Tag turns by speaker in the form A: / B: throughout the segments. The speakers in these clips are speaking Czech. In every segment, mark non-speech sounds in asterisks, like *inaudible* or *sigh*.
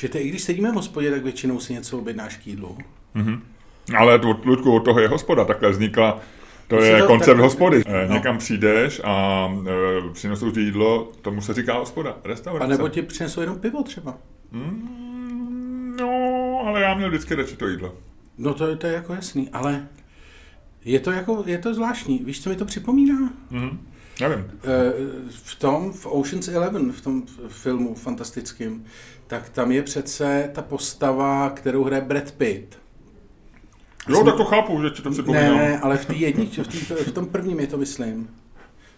A: Že ty, i když sedíme v hospodě, tak většinou si něco objednáš k jídlu.
B: Mhm. Ale od, Ludku, od toho je hospoda, takhle vznikla, to
A: Když
B: je
A: to
B: koncept
A: tak-
B: hospody.
A: No.
B: Někam přijdeš a e, přinesou ti jídlo, tomu se říká hospoda, restaurace.
A: A nebo ti přinesou jenom pivo třeba.
B: Mm, no, ale já měl vždycky radši to jídlo.
A: No to, je- to je jako jasný, ale je to jako, je to zvláštní. Víš, co mi to připomíná?
B: Mhm. Nevím.
A: Eh, V tom, v Ocean's Eleven, v tom filmu fantastickém, tak tam je přece ta postava, kterou hraje Brad Pitt.
B: Jo, tak to chápu, že ti to připomínám.
A: Ne, ale v té jedničce, v, tý, v tom prvním je to, myslím.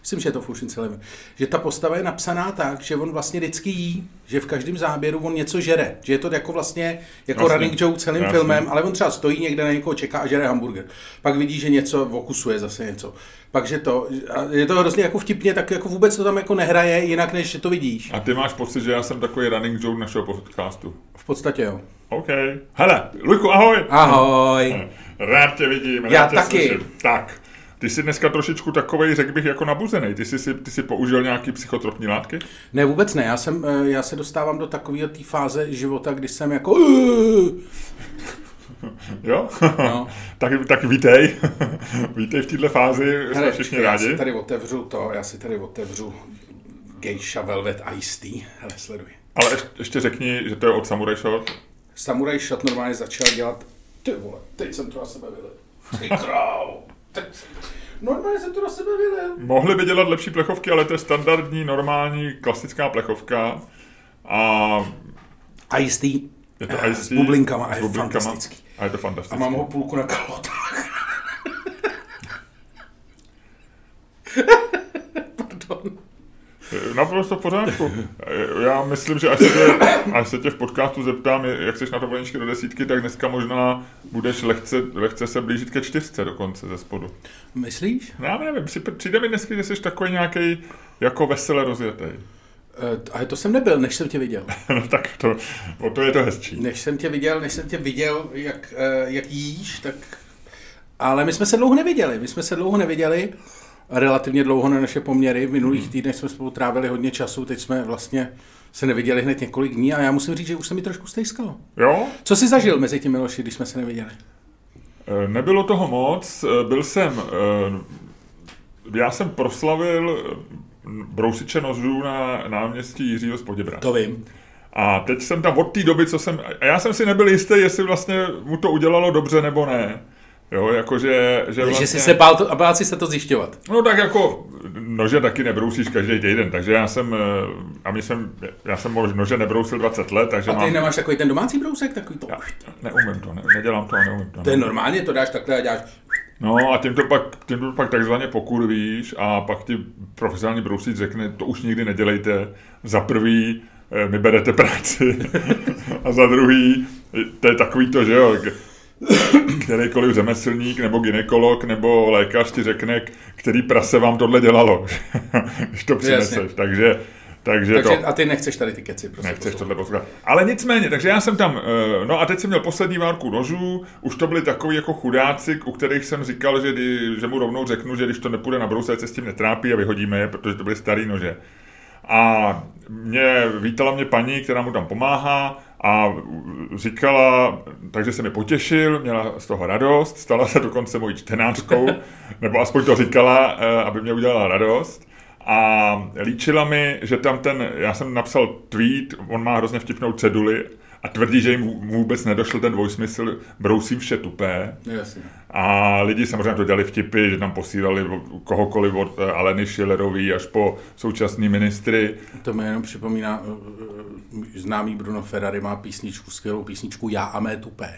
A: Myslím, že je to Ocean's Eleven. Že ta postava je napsaná tak, že on vlastně vždycky jí, že v každém záběru on něco žere. Že je to jako vlastně jako
B: Jasně.
A: running joke celým
B: Jasně.
A: filmem, ale on třeba stojí někde na někoho, čeká a žere hamburger. Pak vidí, že něco okusuje zase něco. Pak, že to, a je to hrozně jako vtipně, tak jako vůbec to tam jako nehraje jinak, než že to vidíš.
B: A ty máš pocit, že já jsem takový running joke našeho podcastu.
A: V podstatě jo.
B: OK. Hele, Luďku, ahoj.
A: Ahoj.
B: Rád tě vidím,
A: Já
B: rád tě
A: taky.
B: slyším. Tak, ty jsi dneska trošičku takovej, řekl bych, jako nabuzený. Ty jsi, si, ty jsi použil nějaký psychotropní látky?
A: Ne, vůbec ne. Já, jsem, eh, já se dostávám do takové té fáze života, kdy jsem jako...
B: Jo?
A: No. *laughs*
B: tak, tak vítej. *laughs* vítej v této fázi, jsme
A: Hele,
B: všichni
A: já
B: rádi.
A: si tady otevřu to, já si tady otevřu Geisha Velvet Ice Tea. Hele, sleduj.
B: Ale ještě, ještě řekni, že to je od Samurai Shot.
A: Samurai Shot normálně začal dělat... Ty vole, teď jsem to na sebe vylil. Ty král. Normálně jsem to na sebe vylil.
B: Mohli by dělat lepší plechovky, ale to je standardní, normální, klasická plechovka. A
A: Ice Tea.
B: je to ice
A: s bublinkama a je
B: bublinkama.
A: fantastický.
B: A je to
A: A
B: fantastické.
A: mám ho půlku na kalotách. *laughs*
B: Naprosto v pořádku. Já myslím, že až se, tě, až se tě v podcastu zeptám, jak jsi na to do desítky, tak dneska možná budeš lehce, lehce se blížit ke čtyřce dokonce ze spodu.
A: Myslíš?
B: No, Já nevím, při- přijde mi dneska, že jsi takový nějaký jako vesele rozjetý.
A: Eh, Ale to jsem nebyl, než jsem tě viděl. *laughs*
B: No tak to, o to je to hezčí.
A: Než jsem tě viděl, než jsem tě viděl, jak, eh, jak jíš, tak... Ale my jsme se dlouho neviděli, my jsme se dlouho neviděli, relativně dlouho na naše poměry, v minulých týdnech jsme spolu trávili hodně času, teď jsme vlastně se neviděli hned několik dní a já musím říct, že už se mi trošku stejskalo.
B: Jo?
A: Co jsi zažil mezi tím Miloši, když jsme se neviděli?
B: E, Nebylo toho moc, e, byl jsem, e, já jsem proslavil brousiče nožů na náměstí Jiřího z Poděbra.
A: To vím.
B: A teď jsem tam od té doby, co jsem, a já jsem si nebyl jistý, jestli vlastně mu to udělalo dobře nebo ne. Jo, jakože, že
A: Vlastně... Že jsi se bál, to, a bál si se to zjišťovat.
B: No tak jako nože taky nebrousíš každý týden, takže já jsem, e, a my jsem, já jsem nože nebrousil 20 let, takže
A: A ty
B: mám...
A: nemáš takový ten domácí brousek, takový to.
B: Já neumím to, ne, nedělám to neumím to.
A: To je normálně, to dáš takhle a děláš.
B: No a tím to pak, tím to pak takzvaně pokurvíš a pak ti profesionální brousíč řekne, to už nikdy nedělejte. Za prvý eh, mi berete práci *laughs* a za druhý, eh, to je takový to, že jo, kterýkoliv řemeslník nebo ginekolog nebo lékař ti řekne, který prase vám tohle dělalo, *laughs* když to přineseš.
A: Jasně.
B: Takže, takže,
A: Takže,
B: to...
A: a ty nechceš tady ty keci, prostě.
B: Nechceš
A: poslouchat.
B: tohle poslouchat. Ale nicméně, takže já jsem tam, eh, no a teď jsem měl poslední várku nožů, už to byli takový jako chudáci, u kterých jsem říkal, že, že mu rovnou řeknu, že když to nepůjde na brousec, se s tím netrápí a vyhodíme je, protože to byly starý nože. A mě, vítala mě paní, která mu tam pomáhá a říkala, takže se mi potěšil, měla z toho radost, stala se dokonce mojí čtenářkou, *laughs* nebo aspoň to říkala, eh, aby mě udělala radost. A líčila mi, že tam ten, já jsem napsal tweet, on má hrozně vtipnou ceduli a tvrdí, že jim vůbec nedošel ten dvojsmysl, brousím vše tupé.
A: Jasně.
B: A lidi samozřejmě to dělali vtipy, že tam posílali kohokoliv od eh, Aleny Schillerový až po současný ministry.
A: To mi jenom připomíná, uh, uh, známý Bruno Ferrari má písničku, skvělou písničku Já a mé tupé.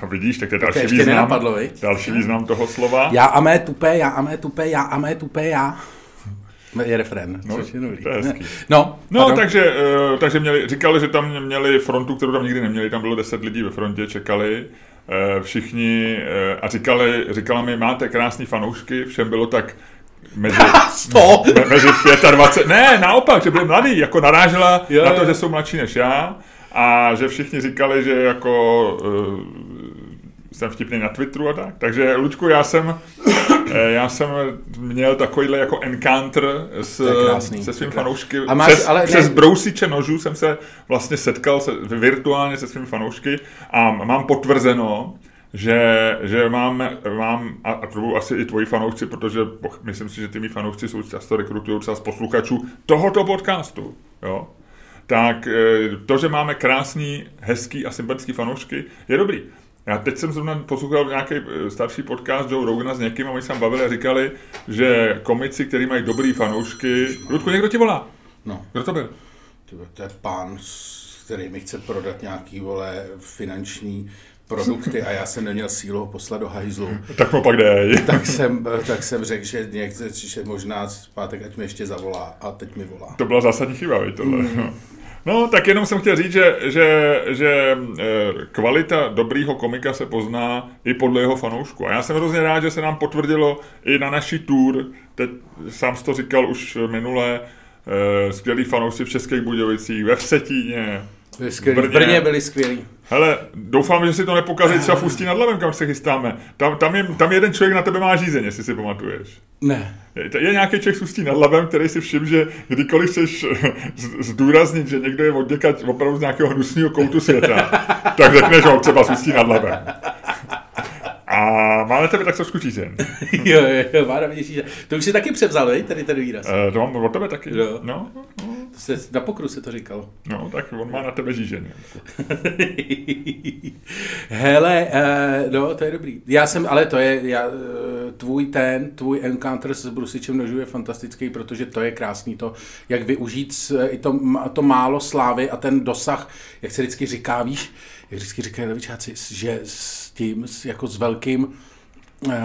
B: to *laughs* vidíš, tak to je
A: To
B: další význam,
A: nenapadlo,
B: další význam toho slova.
A: Já a mé tupé, já a mé tupé, já a mé tupé, já. Je refrén,
B: No,
A: což je dobrý.
B: je.
A: No,
B: No,
A: pardon.
B: takže, eh, takže měli, říkali, že tam měli frontu, kterou tam nikdy neměli, tam bylo 10 lidí ve frontě, čekali eh, všichni eh, a říkali, říkala mi, máte krásný fanoušky, všem bylo tak mezi, *laughs* me, mezi 25, ne, naopak, že byli mladí, jako narážela
A: Jo,
B: na to,
A: jo.
B: že jsou mladší než já a že všichni říkali, že jako jsem vtipný na Twitteru a tak. Takže, Luďku, já jsem, *coughs* Eh, Já jsem měl takovýhle jako encounter s,
A: krásný,
B: se svým fanoušky.
A: A máš-
B: přes,
A: ale ne-
B: přes brousiče nožů jsem se vlastně setkal se, virtuálně se svými fanoušky a mám potvrzeno, že, že mám, mám, a a to budou asi i tvoji fanoušci, protože myslím si, že ty mý fanoušci jsou často rekrutují třeba z posluchačů tohoto podcastu. Jo? tak eh, to, že máme krásný, hezký a sympatický fanoušky, je dobrý. Já teď jsem zrovna poslouchal nějaký eh, starší podcast Joe Rogana s někým a oni se tam bavili a říkali, že komici, kteří mají dobrý fanoušky... Ludku, někdo ti volá?
A: No,
B: Kdo to byl?
A: to je pán, který mi chce prodat nějaký, vole, finanční produkty a já jsem neměl sílu ho poslat do hajzlu.
B: Tak mu pak dej. *laughs*
A: Tak jsem, tak jsem řekl, že, někde, že možná zpátek, ať mi ještě zavolá a teď mi volá.
B: To byla zásadní chyba, víš, tohle. Mm. No, tak jenom jsem chtěl říct, že, že, že eh, kvalita dobrýho komika se pozná i podle jeho fanoušku. A já jsem hrozně rád, že se nám potvrdilo i na naší tour, teď sám jsi to říkal už minule, eh, skvělí fanoušci v Českých Budějovicích, ve Vsetíně,
A: Byli skvělí. V
B: Brně.
A: Brně byli skvělí.
B: Hele, doufám, že si to nepokazí třeba v Ústí nad Labem, kam se chystáme. Tam, tam, je, tam jeden člověk na tebe má žízeň, jestli si pamatuješ.
A: Ne.
B: Je, je nějaký člověk s Ústí nad Labem, který si všim, že kdykoliv chceš z- zdůraznit, že někdo je odděkat opravdu z nějakého hnusného koutu světa, tak řekneš ho třeba s Ústí nad Labem. A máme tebe tak trošku žízeň. *laughs*
A: jo, jo, Váda vidíš, že... To už si taky převzal, vej, tady ten výraz.
B: E, to mám od tebe taky.
A: Jo.
B: No, no,
A: To se, na pokru se to říkalo.
B: no, tak on má na tebe žízeň. *laughs*
A: Hele, uh, no, to je dobrý. Já jsem, ale to je, já, eh, tvůj ten, tvůj encounter s Brusičem nožů je fantastický, protože to je krásný to, jak využít i to, to málo slávy a ten dosah, jak se vždycky říká, víš, jak vždycky říkají levičáci, že s tím, s, jako s velkým eh,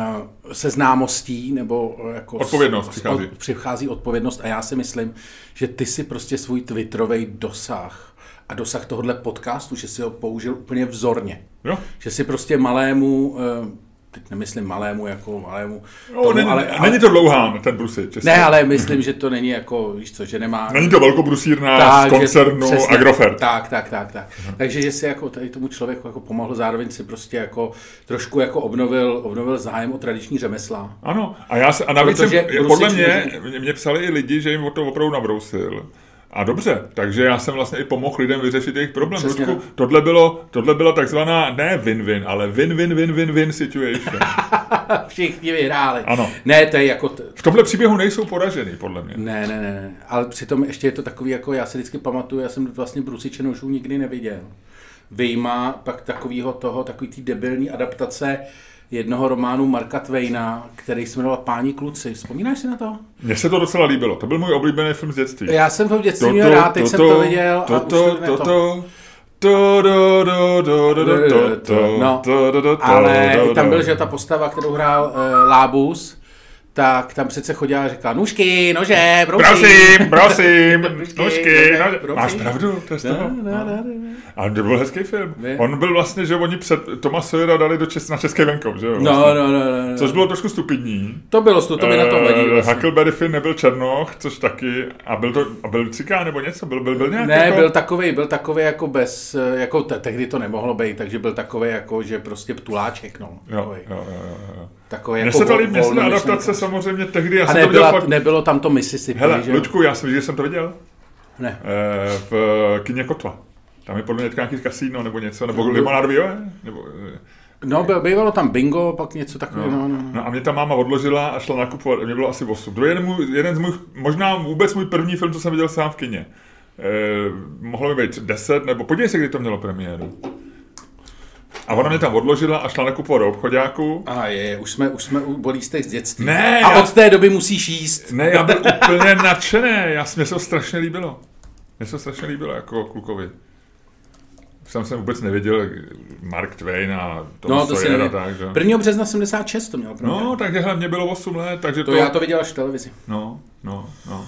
A: se známostí nebo eh, jako
B: Odpovědnost
A: s-
B: přichází.
A: Od, přichází odpovědnost a já si myslím, že ty si prostě svůj twitterový dosah a dosah tohohle podcastu, že si ho použil úplně vzorně.
B: Jo?
A: Že si prostě malému, eh, teď nemyslím malému jako malému,
B: No,
A: tomu,
B: není,
A: ale, ale,
B: není to dlouhán, ten jestli-
A: ne, ale myslím, že to není jako, víš co, že nemá...
B: Není to velkobrusírna z
A: že-
B: koncernu
A: přesně,
B: Agrofert.
A: Tak, tak, tak, tak. Takže, že si jako tady tomu člověku jako pomohl, zároveň si prostě jako trošku jako obnovil, obnovil zájem o tradiční řemesla.
B: Ano, a, já se, a navíc
A: Protože
B: jsem, podle mě, mě, mě psali i lidi, že jim o to opravdu nabrousil. A dobře, takže já jsem vlastně i pomohl lidem vyřešit jejich problém.
A: Přesně
B: Ludku, tohle, bylo, tohle byla takzvaná ne win-win, ale win-win-win-win-win situation. *laughs*
A: Všichni vyhráli.
B: Ano.
A: Ne, to je jako... T-
B: V tomhle příběhu nejsou poražený, podle mě.
A: ne, ne, ne, ne, ale přitom ještě je to takový, jako já si vždycky pamatuju, já jsem vlastně Brusiče nožů nikdy neviděl. Vyjma pak takového toho, takový ty debilní adaptace jednoho románu Marka Twaina, který se jmenoval Páni kluci. Vzpomínáš si na to?
B: Mně se to docela líbilo. To byl můj oblíbený film z dětství.
A: Já jsem to v dětství měl rád, teď jsem to viděl a už
B: toto,
A: to,
B: toto, to, do, do, do, do, do, do, do,
A: No,
B: do, do, do,
A: Ale tam byl, že ta postava, kterou hrál uh, Lábus, tak tam přece chodila a říkala, nůžky, nože, brousí.
B: Prosím, *laughs* prosím,
A: Nůžky,
B: nůžky,
A: nože,
B: nože.
A: prosím.
B: Máš pravdu, to je z
A: No,
B: toho.
A: no, no, no.
B: Ale to byl hezký film.
A: Je.
B: On byl vlastně, že oni před Toma Sawyera dali do čes, na český venkov, že jo?
A: No,
B: vlastně.
A: no, no, no, no.
B: Což bylo trošku stupidní.
A: To bylo, to, to mi na tom vadí.
B: Eh,
A: Vlastně.
B: Huckleberry Finn nebyl Černoch, což taky, a byl to, a byl cikán nebo něco, byl, byl, byl nějak
A: Ne,
B: jako,
A: byl takový, byl takový jako bez, eh, jako te, tehdy to nemohlo být, takže byl takový jako, že prostě ptuláček, no.
B: Jo, jo, jo, jo, jo.
A: Takový
B: Mně
A: jako
B: se to
A: vol-
B: líbí,
A: volnomyšlenka.
B: adaptace samozřejmě tehdy, já
A: A
B: jsem to viděl
A: nebyla,
B: fakt,
A: nebylo tam to Mississippi,
B: hele,
A: že?
B: Luďku, já jsem viděl, že jsem to viděl,
A: Ne.
B: eh, v kině Kotva. Tam je podle mě nějaký kasíno nebo něco, nebo limonádový, jo, nebo, eh,
A: No, bývalo tam bingo, pak něco takového, no, no, no.
B: No a mě ta máma odložila a šla nakupovat, mě bylo asi 8. To je jeden, můj, jeden z mých, možná vůbec můj první film, co jsem viděl sám v kině. Eh, mohlo by být 10, nebo podívej se, kdy to mělo premiéru. A ona mě tam odložila a šla nakupovat do obchodáku.
A: A je, už jsme, už jsme u bolístech z dětství.
B: Ne,
A: a
B: já-
A: od té doby musíš jíst.
B: Ne, já byl úplně nadšený, já, mě se to strašně líbilo. Mně se to strašně líbilo jako klukovi. Jsem jsem vůbec nevěděl Mark Twain a Tom
A: No, to
B: Sawyer a tak, že?
A: 1. března 76 to mělo.
B: No, takže mě bylo 8 let, takže
A: to,
B: to...
A: já to viděl až v televizi.
B: No, no, no.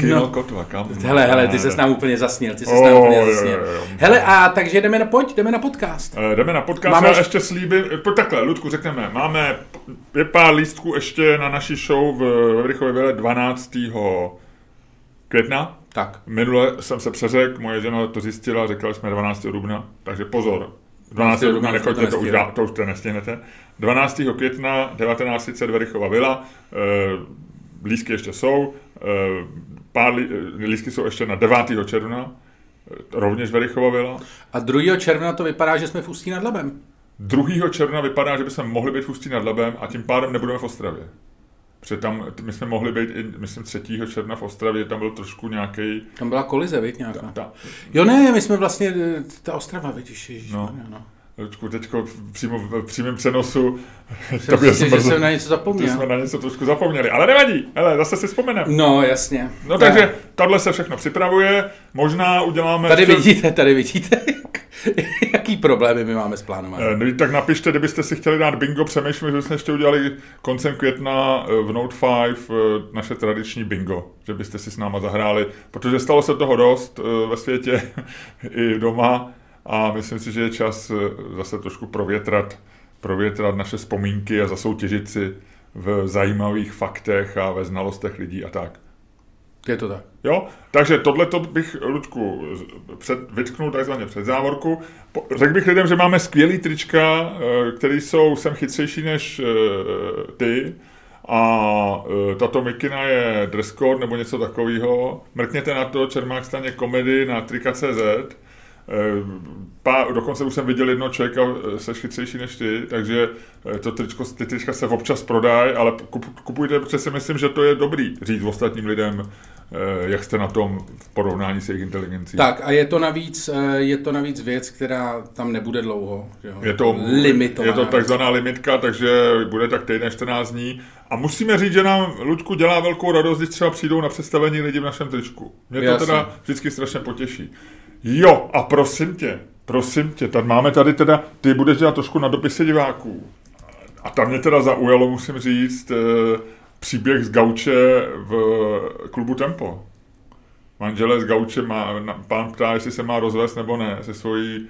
B: Kino Kotva, kam?
A: Hele, hele, ty se s nám úplně zasněl, ty se s nám
B: Oh,
A: úplně
B: jo,
A: zasněl.
B: jo, jo.
A: Hele, a takže jdeme na, pojď, jdeme na podcast.
B: Eh, Jdeme na podcast
A: Máme
B: a
A: ještě-
B: slíbím, po takhle, Ludku, řekneme, máme je pár lístků ještě na naší show v Vrychově Vile 12. května.
A: Tak.
B: Minule jsem se přeřekl, moje žena to zjistila, řekla, jsme 12. dubna, takže pozor. 12.
A: do
B: dubna
A: Mnichova to
B: nechoďte, to už, dá- to už to nestihnete. 12. května 1930 Verichova vila, eh, lístky ještě jsou, eh, pár lí, lístky jsou ještě na 9. června, rovněž Verichova vila.
A: A 2. června to vypadá, že jsme v Ústí nad Labem.
B: 2. června vypadá, že bychom mohli být v Ústí nad Labem a tím pádem nebudeme v Ostravě. Protože tam, my jsme mohli být, i, myslím, 3. června v Ostravě, tam byl trošku nějaký.
A: Tam byla kolize, viď, nějaká.
B: Ta,
A: Jo ne, my jsme vlastně, eh, ta Ostrava, vidíš, ježiš,
B: No.
A: no.
B: Lučku, teďko v- přímo v přímém přenosu,
A: Jsem
B: tobě
A: si, že jsem na něco zapomněl.
B: jsme na něco trošku zapomněli, ale nevadí, hele, zase si vzpomeneme.
A: No, jasně.
B: No
A: Tak.
B: takže tohle se všechno připravuje, možná uděláme...
A: Tady
B: ještě-
A: vidíte, tady vidíte, jak, jaký problémy my máme s plánováním.
B: Eh, No, tak napište, kdybyste si chtěli dát bingo, přemýšlím, že jsme ještě udělali koncem května eh, v Note 5 eh, naše tradiční bingo, že byste si s náma zahráli, protože stalo se toho dost ve světě *laughs* i doma a myslím si, že je čas eh, zase trošku provětrat, provětrat naše vzpomínky a zasoutěžit si v zajímavých faktech a ve znalostech lidí a tak.
A: Je to tak.
B: Jo, takže tohle bych, Ludku, před, vytknul takzvaně před závorku. Po- Řekl bych lidem, že máme skvělý trička, eh, které jsou sem chytřejší než eh, ty. A tato mikina je dress code nebo něco takového. Mrkněte na to, Čermák staně komedy na trika.cz. Eh, Pá, dokonce už jsem viděl jednoho člověka, eh, seš chytřejší než ty, takže eh, to tričko, ty trička se občas prodají, ale kup, kupujte, protože si myslím, že to je dobrý říct ostatním lidem, jak jste na tom v porovnání s jejich inteligencí.
A: Tak a je to navíc, je to navíc věc, která tam nebude dlouho. Jo?
B: Je to,
A: limitovaná.
B: je to takzvaná limitka, takže bude tak týden 14 dní. A musíme říct, že nám Ludku dělá velkou radost, když třeba přijdou na představení lidi v našem tričku. Mě to
A: Jasně.
B: teda vždycky strašně potěší. Jo, a prosím tě, prosím tě, tady máme tady teda, ty budeš dělat trošku na dopisy diváků. A tam mě teda zaujalo, musím říct, eh, příběh z Gauče v klubu Tempo. Manželé z Gauče má, pán ptá, jestli se má rozvést nebo ne se svojí,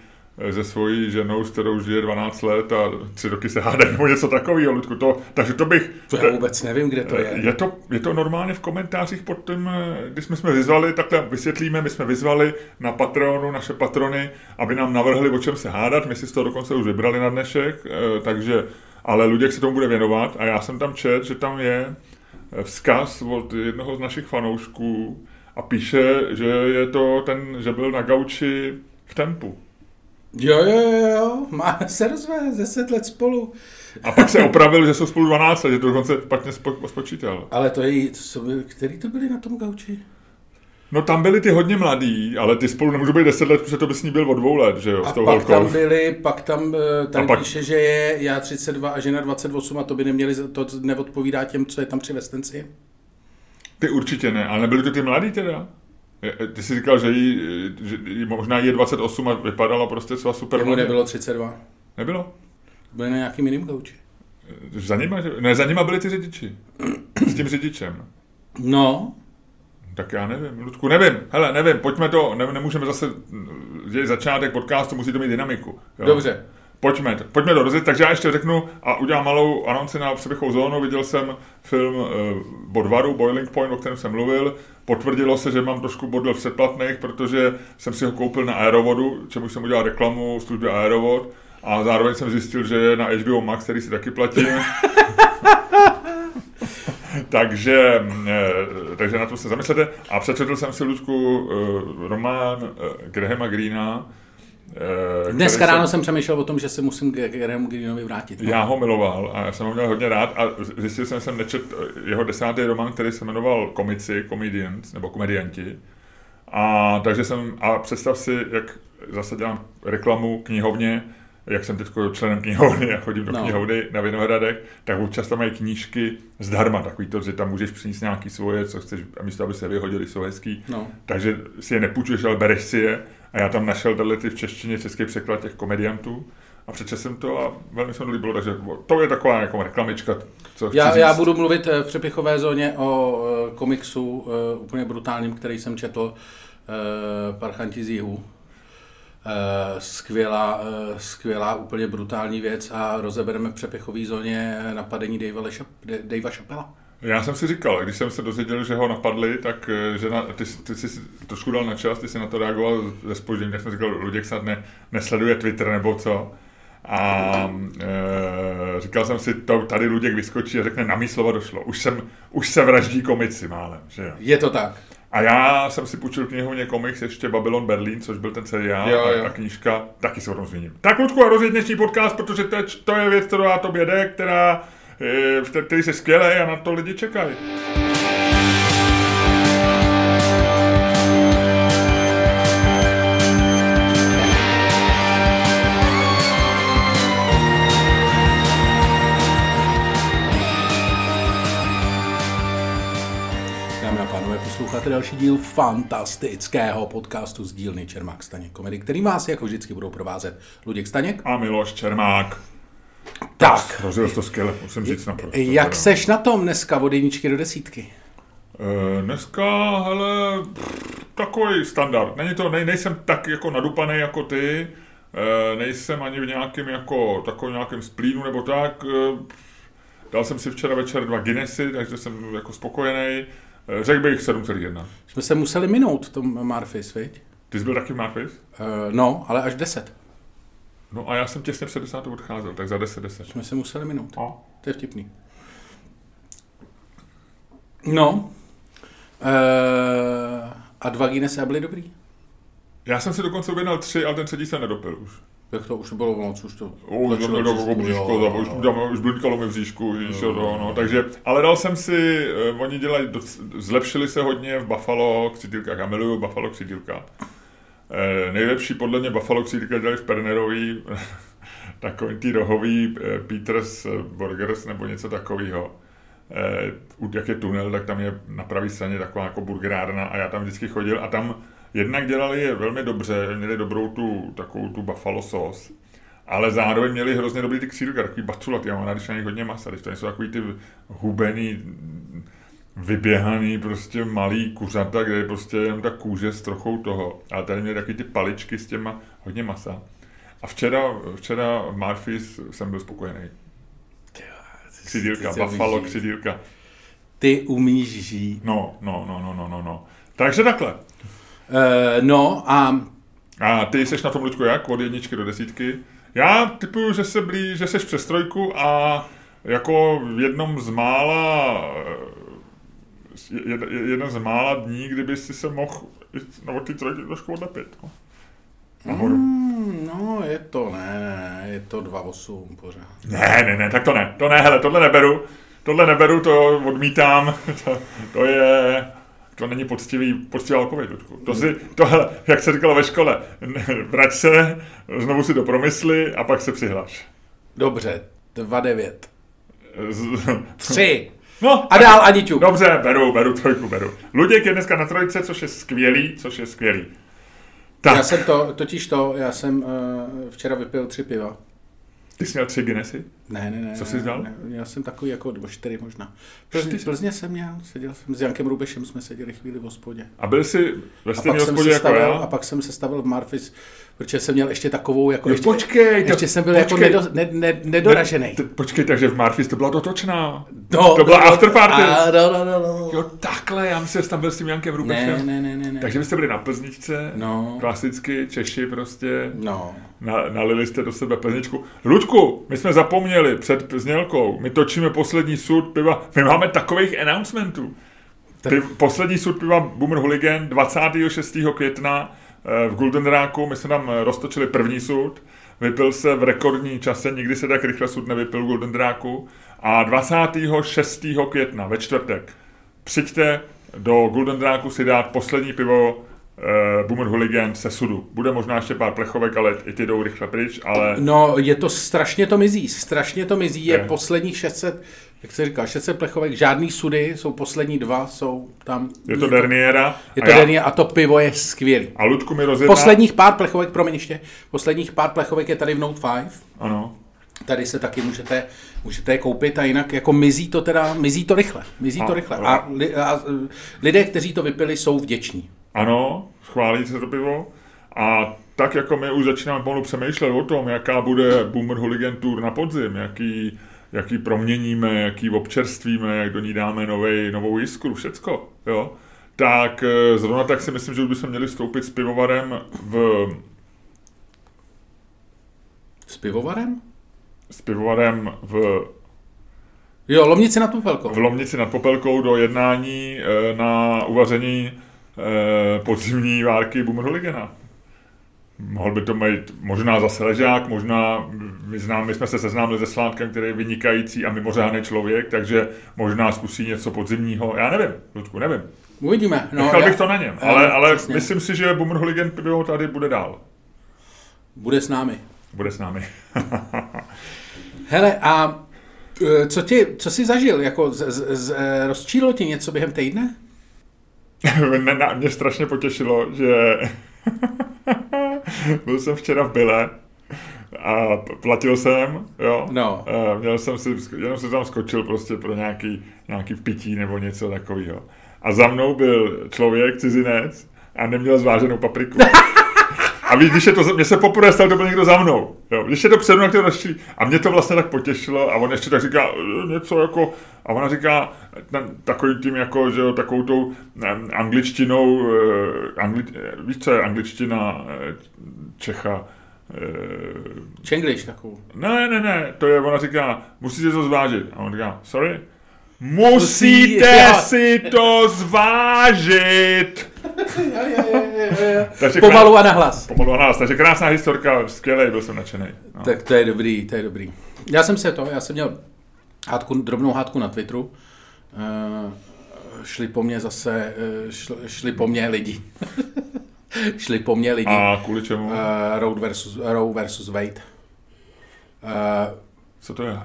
B: se svojí ženou, s kterou žije 12 let a tři roky se hádají nebo něco takového, Ludku. To, takže to bych...
A: To já vůbec nevím, kde to je.
B: Je to, je to normálně v komentářích pod tím, eh, když jsme jsme vyzvali, takhle vysvětlíme, my jsme vyzvali na Patronu, naše patrony, aby nám navrhli, o čem se hádat, my si z toho dokonce už vybrali na dnešek, eh, takže, ale Luděk se tomu bude věnovat a já jsem tam čet, že tam je eh, vzkaz od jednoho z našich fanoušků a píše, že je to ten, že byl na gauči v tempu.
A: Jo, jo, jo, máme *laughs* se rozvést, 10 let spolu.
B: A pak se opravil, že jsou spolu 12 let, že to dokonce špatně spo, spočítal.
A: Ale to je, to jsou, který to byli na tom gauči?
B: No tam byli ty hodně mladí, ale ty spolu nemůžou být 10 let, protože to by s ní byl od dvou let, že jo,
A: A
B: s tou
A: pak
B: holkou.
A: tam byli, pak tam, eh, tady
B: A pak-
A: píše, že je já 32 a žena 28 a to by neměli, to neodpovídá těm, co je tam při vestenci.
B: Ty určitě ne, ale nebyli to ty mladí teda? Je- Ty jsi říkal, že jí, že jí možná je 28 a vypadala prostě svá super
A: Jemu nebylo 32.
B: Nebylo?
A: Byli na nějakým jiným gauči.
B: Za nima, že... Ne, za nima byli ty řidiči. S tím řidičem.
A: No,
B: Tak já nevím, Ludku, nevím. Hele, nevím, pojďme to, ne, nemůžeme zase, je začátek podcastu, musí to mít dynamiku. Jo.
A: dobře.
B: Pojďme, pojďme to rozjet, takže já ještě řeknu a udělám malou anonci na přeběhovou zónu. Viděl jsem film uh, Bodvaru, Boiling Point, o kterém jsem mluvil. Potvrdilo se, že mám trošku bordel v předplatných, protože jsem si ho koupil na Aerovodu, čemu jsem udělal reklamu službě Aerovod. A zároveň jsem zjistil, že je na HBO Max, který si taky platím. *laughs* takže, eh, takže na to se zamyslete. A přečetl jsem si, Ludku, eh, román eh, Grahama Greena. Eh,
A: Dneska ráno jsem přemýšlel o tom, že se musím k Grahamu Greenovi vrátit. No.
B: já ho miloval a já jsem ho měl hodně rád a zjistil jsem, že jsem nečet jeho desátý román, který se jmenoval Komici, Comedians, nebo Komedianti. A takže jsem, a představ si, jak zase dělám reklamu knihovně, jak jsem teď členem knihovny a chodím do
A: no.
B: knihovny na Vinohradech, tak občas tam mají knížky zdarma, takový to, že tam můžeš přinést nějaký svoje, co chceš, a místo, aby se vyhodili, jsou hezký.
A: No.
B: Takže si je nepůjčuješ, ale bereš si je. A já tam našel tyhle ty v češtině český překlad těch komediantů. A přečetl jsem to a velmi se mi líbilo, takže to je taková jako reklamička, co
A: Já, já budu mluvit eh, v přepichové zóně o eh, komiksu eh, úplně brutálním, který jsem četl, Parchanti z jihu. Skvělá, skvělá, úplně brutální věc a rozebereme v přepichové zóně napadení Davea Chappella.
B: Já jsem si říkal, když jsem se dozvěděl, že ho napadli, tak eh, že na, ty, ty jsi trošku dal na čas, ty jsi na to reagoval ze spoždění, tak jsem říkal, Luděk snad ne, nesleduje Twitter nebo co. A e, říkal jsem si, to tady Luděk vyskočí a řekne, na mý slova došlo. Už, jsem, už se vraždí komici málem, že jo.
A: Je to tak.
B: A já jsem si půjčil knihovně komiks ještě Babylon Berlin, což byl ten seriál
A: Jo,
B: a,
A: jo.
B: a knížka, taky se o tom zmíním. Tak Ludku, a rozjeď dnešní podcast, protože to je, to je věc, kterou já tobě jde, která, který se skvělý a na to lidi čekají.
A: Dámy a pánové, posloucháte další díl fantastického podcastu z dílny Čermák Staněk komedy, který vás jako vždycky budou provázet Luděk Staněk.
B: A Miloš Čermák.
A: Tak,
B: Rozjel to skvěle, musím říct naprosto.
A: jak
B: teda.
A: seš na tom dneska od jedničky do desítky?
B: Eh, Dneska, hele, pff, takový standard. Není to, nej, nejsem tak jako nadupaný jako ty, eh, nejsem ani v nějakém jako, takovém nějakém splínu nebo tak. eh, Dal jsem si včera večer dva Guinnessy, takže jsem jako spokojený. Eh, Řekl bych 7,1.
A: Jsme se museli minout v tom Marfis, viď?
B: Ty jsi byl taky v Marfis?
A: Uh, no, ale až 10.
B: No a já jsem těsně před 10 odcházel, tak za 10 10.
A: Jsme se museli minout.
B: A?
A: To je vtipný. No. Uh, a dva Guinnessy byly dobrý?
B: Já jsem si dokonce objednal tři, ale ten třetí jsem nedopil už.
A: Jak to už bylo moc, už to...
B: Už to
A: číst-
B: jako bříško,
A: jo,
B: už,
A: jo.
B: už blinkalo mi v bříšku, víš, jo, to, no, takže, ale dal jsem si, eh, oni dělají, zlepšili se hodně v Buffalo křidílkách, já miluju Buffalo křidílka. Eh, nejlepší podle mě Buffalo křidílka dělají v Pernerový, *laughs* takový ty rohový eh, Peters eh, Burgers nebo něco takového. Eh, u- jak je tunel, tak tam je na pravé straně taková jako burgerárna a já tam vždycky chodil a tam jednak dělali je velmi dobře, měli dobrou tu, takovou tu buffalo sauce, ale zároveň měli hrozně dobrý ty křídlka, takový baculat, já mám rád, když na nich hodně masa, když to jsou takový ty hubený, vyběhaný, prostě malý kuřata, kde je prostě jenom ta kůže s trochou toho. Ale tady měli takový ty paličky s těma hodně masa. A včera, včera v Marfis jsem byl spokojený. Křidílka, Buffalo křidílka.
A: Ty umíš žít.
B: No, no, no, no, no, no, no. Takže takhle.
A: Uh, no a
B: A ty jsi na tom, Luďku, jak? Od jedničky do desítky? Já typuju, že se blí, že seš přes trojku a jako v jednom z mála jeden z mála dní, kdyby si se mohl na té trojky trošku odlepit. No. Nahoru.
A: Mm, no, je to ne, je to 2,8 pořád.
B: Ne, ne, ne, tak to ne. To ne, hele, tohle neberu. Tohle neberu, to odmítám. *laughs* To, to je... To není poctivý, poctivá odpověď, Ludku. To si, to, hele, jak se říkalo ve škole, *laughs* vrať se, znovu si to promysli a pak se přihlaš.
A: Dobře, 2,9.
B: Z-
A: 3.
B: No,
A: A dál Aniťu.
B: Dobře, beru, beru trojku, beru. Luděk je dneska na trojce, což je skvělý, což je skvělý. Tak,
A: Já jsem to, totiž to, já jsem uh, včera vypil tři piva.
B: ty jsi měl tři Guinnessy?
A: Ne, ne, ne.
B: Co jsi dal?
A: Ne, já jsem takový jako, nebo čtyři možná. Plzně? Plzně jsem měl, seděl jsem s Jankem Rubešem, jsme seděli chvíli v hospodě.
B: A byl jsi ve
A: A
B: stejné
A: pak, jsem
B: hospodě
A: se
B: jako
A: stavil,
B: já?
A: a pak jsem se stavil v Marfis, protože jsem měl ještě takovou, jako
B: Jo,
A: ještě,
B: počkej, to-
A: ještě jsem byl jako
B: počkej.
A: nedo, ne, ne, nedoražený.
B: T- Počkej, takže v Marfis to byla dotočná.
A: No,
B: to byla
A: no,
B: afterparty.
A: A, no, no, no, no.
B: Jo, takhle, já myslím, že tam byl s tím Jankem Rubešem.
A: Ne, ne, ne, ne, ne.
B: Takže vy jste byli na Plzničce,
A: No.
B: klasicky Češi prostě,
A: No.
B: na, nalili jste do sebe Plzničku. Luďku, my jsme zapomněli před Plznělkou, my točíme poslední sud piva, my máme takových announcementů. Piv, poslední sud piva Boomer Hooligan 26. května v Golden Rocku, my jsme tam eh, roztočili první sud, vypil se v rekordní čase, nikdy se tak rychle sud nevypil v Golden Rocku a 26. května ve čtvrtek přijďte do Golden Dráku si dát poslední pivo uh, Boomer Hooligan se sudu. Bude možná ještě pár plechovek, ale i ty jdou rychle pryč, ale
A: No, je to strašně to mizí, strašně to mizí, je
B: Je.
A: posledních 600, jak se říká, 600 plechovek, žádný sudy, jsou poslední dva, jsou tam.
B: je to Derniera.
A: Je
B: a
A: to
B: já-
A: Dernier a to pivo je skvělý.
B: A Ludku mi rozjedná...
A: Posledních pár plechovek, promiň ještě, posledních pár plechovek je tady v Note 5,
B: Ano.
A: tady se taky můžete, můžete je koupit a jinak jako mizí to teda, mizí to rychle, mizí
B: A-
A: to rychle. A, li, a lidé, kteří to vypili, jsou vděční.
B: Ano, schválí se to pivo. A tak jako my už začínáme pomalu přemýšlet o tom, jaká bude Boomer Hooligan Tour na podzim, jaký, jak ji proměníme, jak ji občerstvíme, jak do ní dáme novej, novou jiskru, všecko, jo, tak eh, zrovna tak si myslím, že už bychom měli vstoupit s pivovarem v...
A: S pivovarem?
B: S pivovarem v...
A: Jo, Lomnici nad Popelkou.
B: V Lomnici nad Popelkou do jednání eh, na uvaření eh, podzimní várky Bumrholigena. Mohl by to být možná zase ležák, možná my, znám, my jsme se seznámili se Slánkem, který je vynikající a mimořádný člověk, takže možná zkusí něco podzimního. Já nevím, Ludku, nevím.
A: Uvidíme.
B: No, Nechal já, bych to na něm, ale, ale myslím si, že Boomer Hooligan pivo tady bude dál.
A: Bude s námi.
B: Bude s námi. *laughs*
A: Hele, a e, co, ti, co jsi zažil? Jako z, z, z, e, rozčílo ti něco během týdne? *laughs*
B: mě strašně potěšilo, že *laughs* byl jsem včera v Bile a platil jsem, jo.
A: No.
B: Měl jsem si, jenom se tam skočil prostě pro nějaký, nějaký pití nebo něco takového. A za mnou byl člověk, cizinec, a neměl zváženou papriku. *laughs* A víš, když je to, mě se poprvé stalo, to byl někdo za mnou. Jo, když je to přede mnou, tak to A mě to vlastně tak potěšilo a on ještě tak říká e, něco jako, a ona říká takovým tím jako, že jo, takovou tou angličtinou, e, angli, víš, co je angličtina Čecha,
A: Čengliš takovou.
B: Ne, ne, ne, to je, ona říká, musíte to zvážit. A on říká, sorry, Musíte Musí, si to zvážit.
A: Takže Pomalu a nahlas.
B: Pomalu a nahlas. Takže krásná historka, skvělý, byl jsem nadšený.
A: No. Tak to je dobrý, to je dobrý. Já jsem se to, já jsem měl hádku, drobnou hádku na Twitteru. Uh, šli po mně zase, uh, šli, šli po mně lidi. *laughs* šli po mně lidi.
B: A kvůli čemu? Uh,
A: Roe versus, Roe versus Wade. Uh,
B: co to je? Uh,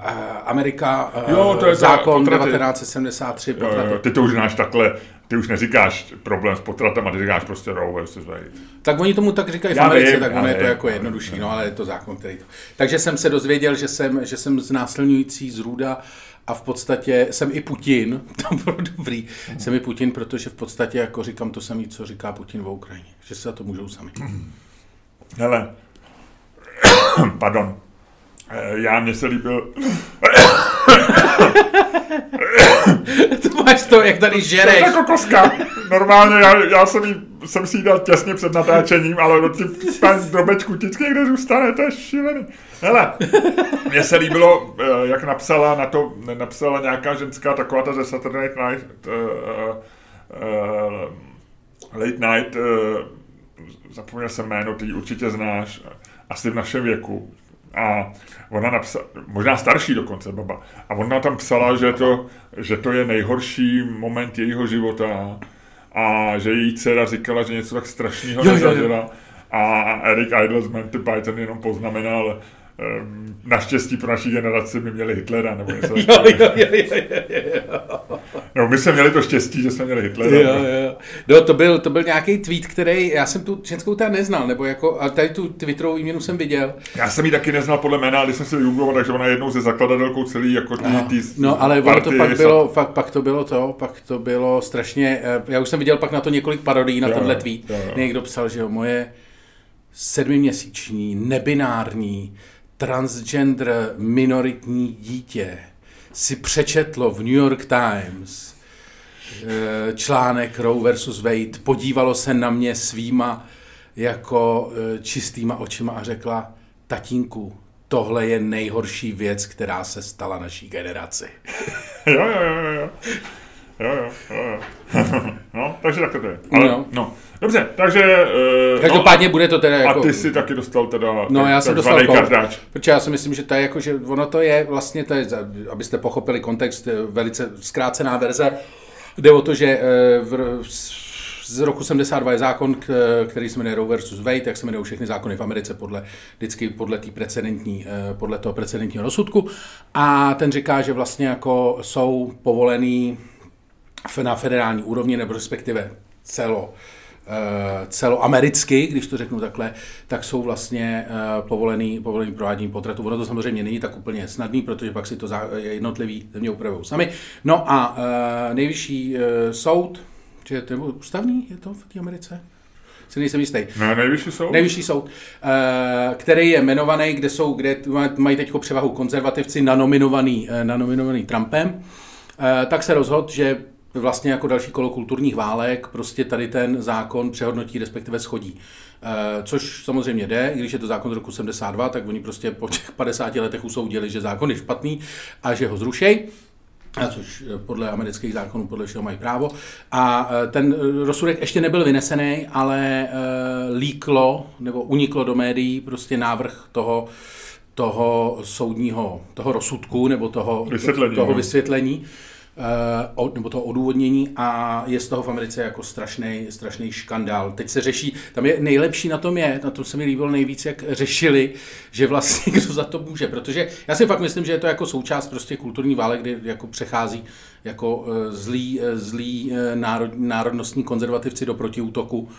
A: Amerika, uh, jo, to je zákon potraty. 1973.
B: Potraty. Jo, jo, ty to už znáš takhle, ty už neříkáš problém s potratama, ty říkáš prostě Roe versus Wade.
A: Tak oni tomu tak říkají v Americe, vím, tak ono je to jako jednodušší, no ale je to zákon, který to... Takže jsem se dozvěděl, že jsem, že jsem znásilňující zrůda a v podstatě jsem i Putin, *laughs* to bylo dobrý, jsem i Putin, protože v podstatě jako říkám to samé, co říká Putin v Ukrajině, že se za to můžou sami.
B: Hele, *coughs* pardon, Eh, já mě se líbil... *coughs*
A: to máš to, jak tady žereš.
B: To jako koska. Normálně já, já jsem, jí, jsem si jí dal těsně před natáčením, ale do tím ten drobečku vždycky někde zůstane, to je šílený. Hele, mně se líbilo, eh, jak napsala na to, napsala nějaká ženská taková ta ze Saturday Night, uh, uh, Late Night, uh, zapomněl jsem jméno, ty určitě znáš, asi v našem věku, a ona napsala, možná starší dokonce baba, a ona tam psala, že to, že to je nejhorší moment jejího života a že její dcera říkala, že něco tak strašného nezažila. A Eric Idle z Monty Python jenom poznamenal, naštěstí pro naší generaci by měli Hitlera, nebo něco jo, jo, jo, jo, jo. No, my jsme měli to štěstí, že jsme měli Hitlera.
A: Jo, jo. No, to byl, to byl nějaký tweet, který, já jsem tu ženskou teda neznal, nebo jako, a tady tu Twitterovou výměnu jsem viděl.
B: Já jsem ji taky neznal podle jména, když jsem si vygoogloval, takže ona je jednou ze zakladatelkou celý jako
A: no, tý, No, ale ono to pak bylo, fakt, pak to bylo to, pak to bylo strašně, eh, já už jsem viděl pak na to několik parodií na jo, tenhle tweet. Jo, jo. Někdo psal, že jo, moje sedmiměsíční, nebinární, transgender minoritní dítě si přečetlo v New York Times eh, článek Roe versus Wade, podívalo se na mě svýma jako eh, čistýma očima a řekla, tatínku, tohle je nejhorší věc, která se stala naší generaci. *laughs*
B: jo, jo, jo, jo. Jo, jo, *laughs* no, takže tak to je. Ale, no. no. Dobře, takže...
A: Uh, Každopádně no, bude to teda jako...
B: A ty si taky dostal teda
A: No, já jsem dostal kardáč. Protože já si myslím, že to je jako, že ono to je vlastně, to je, abyste pochopili kontext, velice zkrácená verze. Jde o to, že eh, v, z roku 72 je zákon, který se jmenuje Roe versus Wade, jak se jmenují všechny zákony v Americe podle, vždycky podle, tý precedentní, eh, podle toho precedentního rozsudku. A ten říká, že vlastně jako jsou povolený na federální úrovni, nebo respektive celo, eh, celoamericky, když to řeknu takhle, tak jsou vlastně eh, povolený, povolený provádění potratu. Ono to samozřejmě není tak úplně snadný, protože pak si to jednotlivý země upravují sami. No a eh, nejvyšší soud, že to je ústavní, je to v té Americe? si nejsem jistý.
B: Ne, nejvyšší soud?
A: Nejvyšší soud, který je jmenovaný, kde jsou, kde mají teď převahu konzervativci nanominovaný, nanominovaný Trumpem, tak se rozhodl, že vlastně jako další kolo kulturních válek prostě tady ten zákon přehodnotí, respektive schodí. Což samozřejmě jde, i když je to zákon z roku 72, tak oni prostě po těch 50 letech usoudili, že zákon je špatný a že ho zrušej což eh, podle amerických zákonů podle všeho mají právo. A eh, ten eh, rozsudek ještě nebyl vynesený, ale líklo nebo uniklo do médií prostě návrh toho, toho soudního, toho rozsudku nebo toho
B: vysvětlení.
A: Toho vysvětlení uh, nebo to odůvodnění a je z toho v Americe jako strašný, strašný škandál. Teď se řeší, tam je nejlepší na tom je, na tom se mi líbilo nejvíc, jak řešili, že vlastně *laughs* kdo za to může, protože já si fakt myslím, že je to jako součást prostě kulturní válek, kdy jako přechází jako uh, zlý, uh, zlý národ, národnostní konzervativci do protiútoku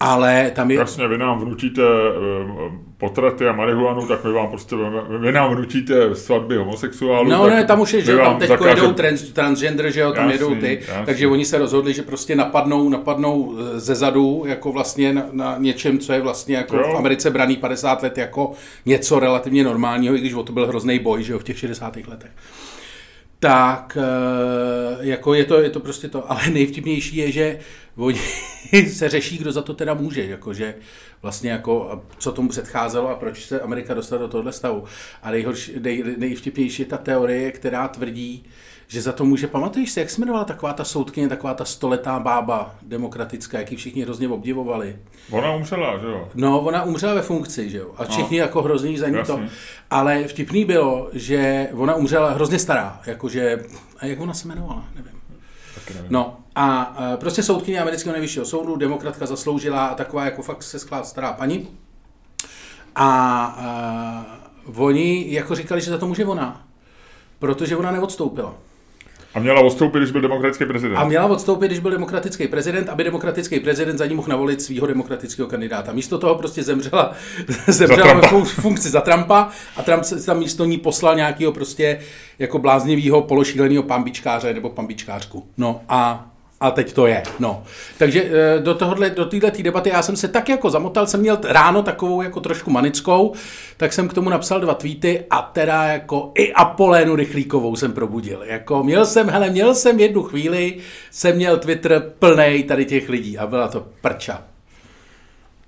A: ale tam je...
B: Jasně, vy nám vnutíte eh, potraty a marihuanu, tak my vám prostě, vy nám vnutíte svatby homosexuálů.
A: No ne, tam už je, že tam teď zakáže... jedou trans, transgender, že jo, tam jasný, jedou ty, jasný. takže oni se rozhodli, že prostě napadnou, napadnou eh, ze zadu, jako vlastně na, na něčem, co je vlastně jako jo. v Americe braný 50 let jako něco relativně normálního, i když o to byl hrozný boj, že jo, v těch 60. letech tak eh, jako je to, je to prostě to, ale nejvtipnější je, že oni *laughs* se řeší, kdo za to teda může, jakože vlastně jako, co tomu předcházelo a proč se Amerika dostala do tohle stavu. A nejhorší, nej, nejvtipnější je ta teorie, která tvrdí, že za to může, pamatuješ si, jak se jmenovala taková ta soudkyně, taková ta stoletá bába demokratická, jaký všichni hrozně obdivovali.
B: Ona umřela, že jo?
A: No, ona umřela ve funkci, že jo? A všichni no. jako hrozný za ní to. Ale vtipný bylo, že ona umřela hrozně stará, jakože, a jak ona se jmenovala, nevím. No a prostě soudkyně amerického nejvyššího soudu, demokratka zasloužila taková jako fakt se sklad stará paní. A, a oni jako říkali, že za to může ona, protože ona neodstoupila.
B: A měla odstoupit, když byl demokratický prezident.
A: A měla odstoupit, když byl demokratický prezident, aby demokratický prezident za ní mohl navolit svého demokratického kandidáta. Místo toho prostě zemřela, *laughs* zemřela ve funkci za Trumpa a Trump se tam místo ní poslal nějakého prostě jako bláznivého pološíleného pambičkáře nebo pambičkářku. No a a teď to je, no. Takže eh, do tohohle, do debaty já jsem se tak jako zamotal, jsem měl ráno takovou jako trošku manickou, tak jsem k tomu napsal dva tweety a teda jako i Apolénu Rychlíkovou jsem probudil. Jako měl jsem, hele, měl jsem jednu chvíli, jsem měl Twitter plný tady těch lidí a byla to prča.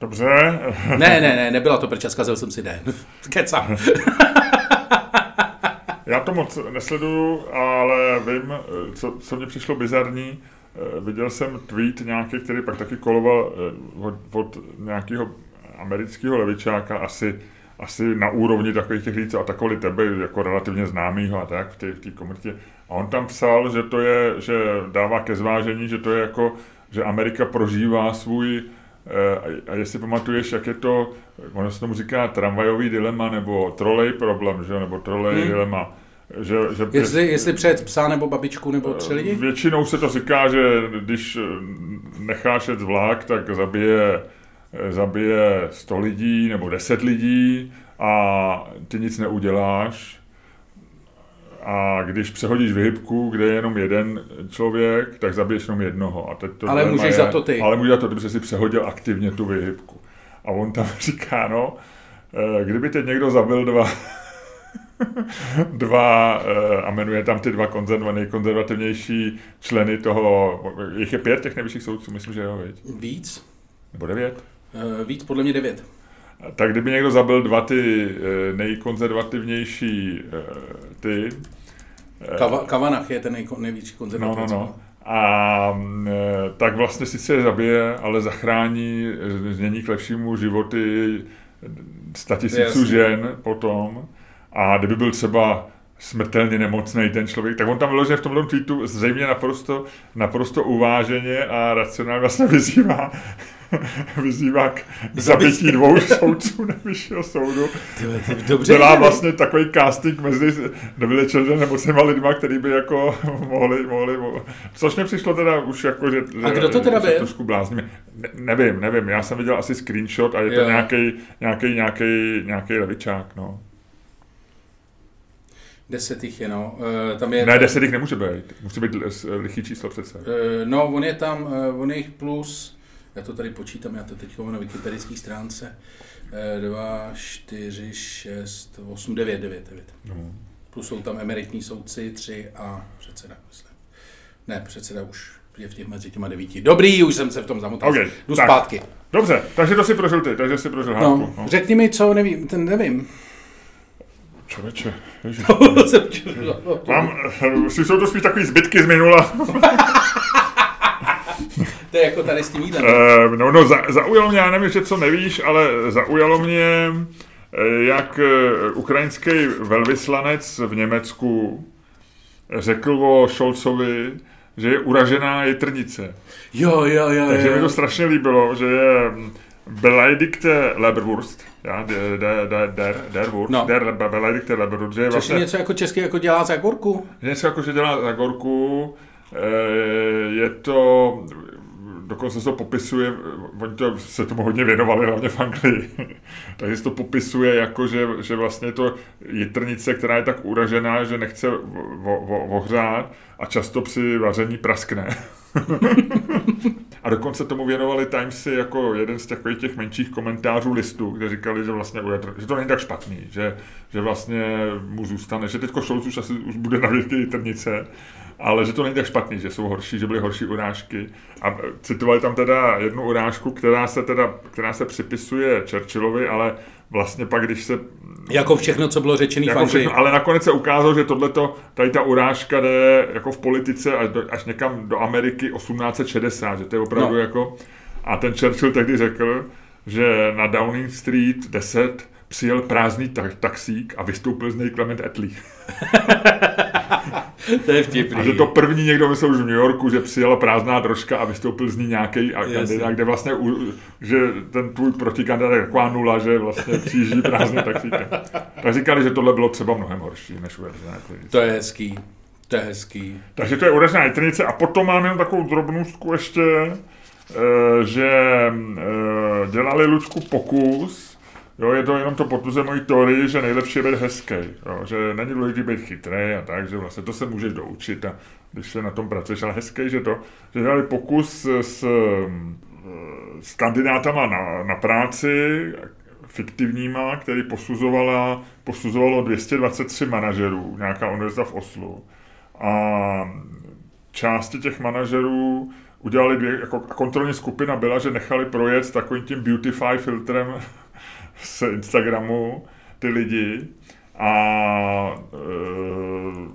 B: Dobře.
A: ne, ne, ne, nebyla to prča, zkazil jsem si den. *laughs* Kecam. *laughs*
B: Já to moc nesleduju, ale vím, co, co mě přišlo bizarní, viděl jsem tweet nějaký, který pak taky koloval eh, od, od nějakého amerického levičáka, asi, asi na úrovni takových těch lidí, co atakovali tebe, jako relativně známýho a tak v té, v té komunitě. A on tam psal, že to je, že dává ke zvážení, že to je jako, že Amerika prožívá svůj eh, a jestli pamatuješ, jak je to, ono se tomu říká tramvajový dilema, nebo trolej problém, že? nebo trolej hmm. dilema že, že
A: jestli, jestli přejet psa nebo babičku nebo tři lidi?
B: Většinou se to říká, že když eh, necháš jet vlak, tak zabije, eh, zabije 100 lidí nebo 10 lidí a ty nic neuděláš. A když přehodíš vyhybku, kde je jenom jeden člověk, tak zabiješ jenom jednoho. A teď to
A: ale můžeš je, za to ty.
B: Ale můžeš za to, kdyby si přehodil aktivně tu vyhybku. A on tam *laughs* říká, no, eh, kdyby teď někdo zabil dva *laughs* dva, eh, a jmenuje tam ty dva konzerva, nejkonzervativnější členy toho, jich je pět těch nejvyšších soudců, myslím, že jo, viď?
A: Víc.
B: Nebo devět?
A: Uh, víc, podle mě devět.
B: Tak kdyby někdo zabil dva ty eh, nejkonzervativnější ty...
A: Kava, Kavanach je ten nej, největší konzervativní.
B: No, no, no. A tak vlastně sice je zabije, ale zachrání, změní k lepšímu životy statisíců žen potom. A kdyby byl třeba smrtelně nemocný ten člověk, tak on tam vyloženě v tomhle tweetu zřejmě naprosto, naprosto uváženě a racionálně vlastně vyzývá, *laughs* vyzývá k zabití dvou soudců nejvyššího soudu.
A: Dobře,
B: Dělá vlastně takový casting mezi nevylečenými nemocnýma lidma, který by jako *laughs* mohli, mohli, mohli, což mi přišlo teda už jako, že...
A: A kdo to teda byl?
B: Trošku blázníme. Ne, nevím, nevím, já jsem viděl asi screenshot a je to nějaký, nějaký, nějaký, nějaký levičák, no.
A: Deset jich je, no. Uh, tam je
B: ne, deset jich nemůže být. Musí být lichý číslo přece. Uh,
A: no, on je tam, on je jich plus Já to tady počítám, já to teď na wikipedické stránce. 2, 4, 6, 8, 9, 9, 9. No. Plus jsou tam emeritní soudci, 3 a předseda, myslím. Ne, předseda už je v těch mezi těma devíti. Dobrý, už jsem se v tom zamotal.
B: Okay,
A: Jdu tak. zpátky.
B: Dobře, takže to si prožil ty, takže si prožil hádku.
A: No, no. Řekni mi, co nevím, ten nevím.
B: Čověče, *laughs* Mám, si jsou to spíš takový zbytky z minula.
A: to je jako tady s tím jídlem.
B: Uh, no, no, za, zaujalo mě, já nevím, že co nevíš, ale zaujalo mě, eh, jak eh, ukrajinský velvyslanec v Německu řekl o Scholzovi, že je uražená jitrnice.
A: Jo, jo, jo.
B: Takže
A: jo.
B: mi to strašně líbilo, že je Beleidigte Leberwurst, ja, der, der, der, der, Wurst, no. der Beleidigte Leberwurst, že je
A: vlastně... něco jako česky jako dělá za gorku?
B: Něco jako, že dělá za gorku, je to, dokonce se to popisuje, oni to, se tomu hodně věnovali, hlavně v Anglii, *laughs* takže se to popisuje jako, že, že vlastně je to jitrnice, která je tak uražená, že nechce ohřát a často při vaření praskne. *laughs* *laughs* a dokonce tomu věnovali Timesy jako jeden z takových těch menších komentářů listu, kde říkali, že vlastně že to není tak špatný, že, že vlastně mu zůstane, že teďko Scholz už asi už bude na věky jitrnice, ale že to není tak špatný, že jsou horší, že byly horší urážky. A citovali tam teda jednu urážku, která se teda, která se připisuje Churchillovi, ale vlastně pak, když se...
A: Jako všechno, co bylo řečené jako v všechno,
B: Ale nakonec se ukázalo, že tohleto, tady ta urážka jde jako v politice až, do, až někam do Ameriky 1860, že to je opravdu no. jako... A ten Churchill tehdy řekl, že na Downing Street 10 přijel prázdný taxík a vystoupil z něj Clement Attlee. *laughs*
A: to je vtipný.
B: A že to první někdo myslel už v New Yorku, že přijela prázdná drožka a vystoupil z ní nějaký kandidát, kde vlastně, že ten tvůj protikandidát je taková nula, že vlastně přijíždí prázdný taxík. Tak říkali, že tohle bylo třeba mnohem horší, než uvedené.
A: To je hezký. To je hezký.
B: Takže to je udeřená jitrnice a potom máme jenom takovou drobnůstku ještě, eh, že eh, dělali Lučku pokus, Jo, je to jenom to potvrzuje mojí teorii, že nejlepší je být hezký, jo, že není důležité být chytrý a tak, že vlastně to se můžeš doučit a když se na tom pracuješ, ale hezký, že to, že dělali pokus s, s kandidátama na, na práci, fiktivníma, který posuzovala, posuzovalo 223 manažerů, nějaká univerzita v Oslu. A části těch manažerů udělali dvě, jako kontrolní skupina byla, že nechali projet takovým tím beautify filtrem z Instagramu ty lidi a e,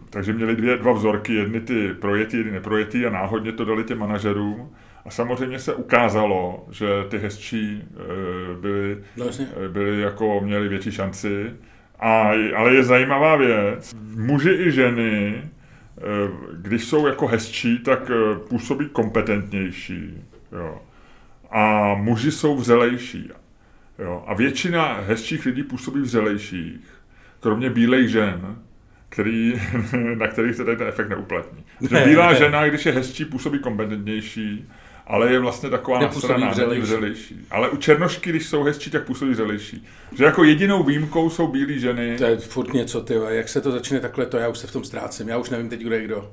B: takže měli dvě, dva vzorky, jedny ty projetý, jedny neprojetý a náhodně to dali těm manažerům. A samozřejmě se ukázalo, že ty hezčí e, byli, no, byli jako, měli větší šanci. A, ale je zajímavá věc, muži i ženy, e, když jsou jako hezčí, tak e, působí kompetentnější. Jo. A muži jsou vřelejší. Jo? A většina hezčích lidí působí vřelejších, kromě bílejch žen, který, *laughs* na kterých se tady ten efekt neuplatní. Ne, bílá ne. žena, když je hezčí, působí kompetentnější, ale je vlastně taková nasraná, vřelejší. vřelejší. Ale u černošky, když jsou hezčí, tak působí vřelejší. Že jako jedinou výjimkou jsou bílé ženy.
A: To je furt něco, ty, jak se to začne takhle, to já už se v tom ztrácím. Já už nevím teď, kdo je kdo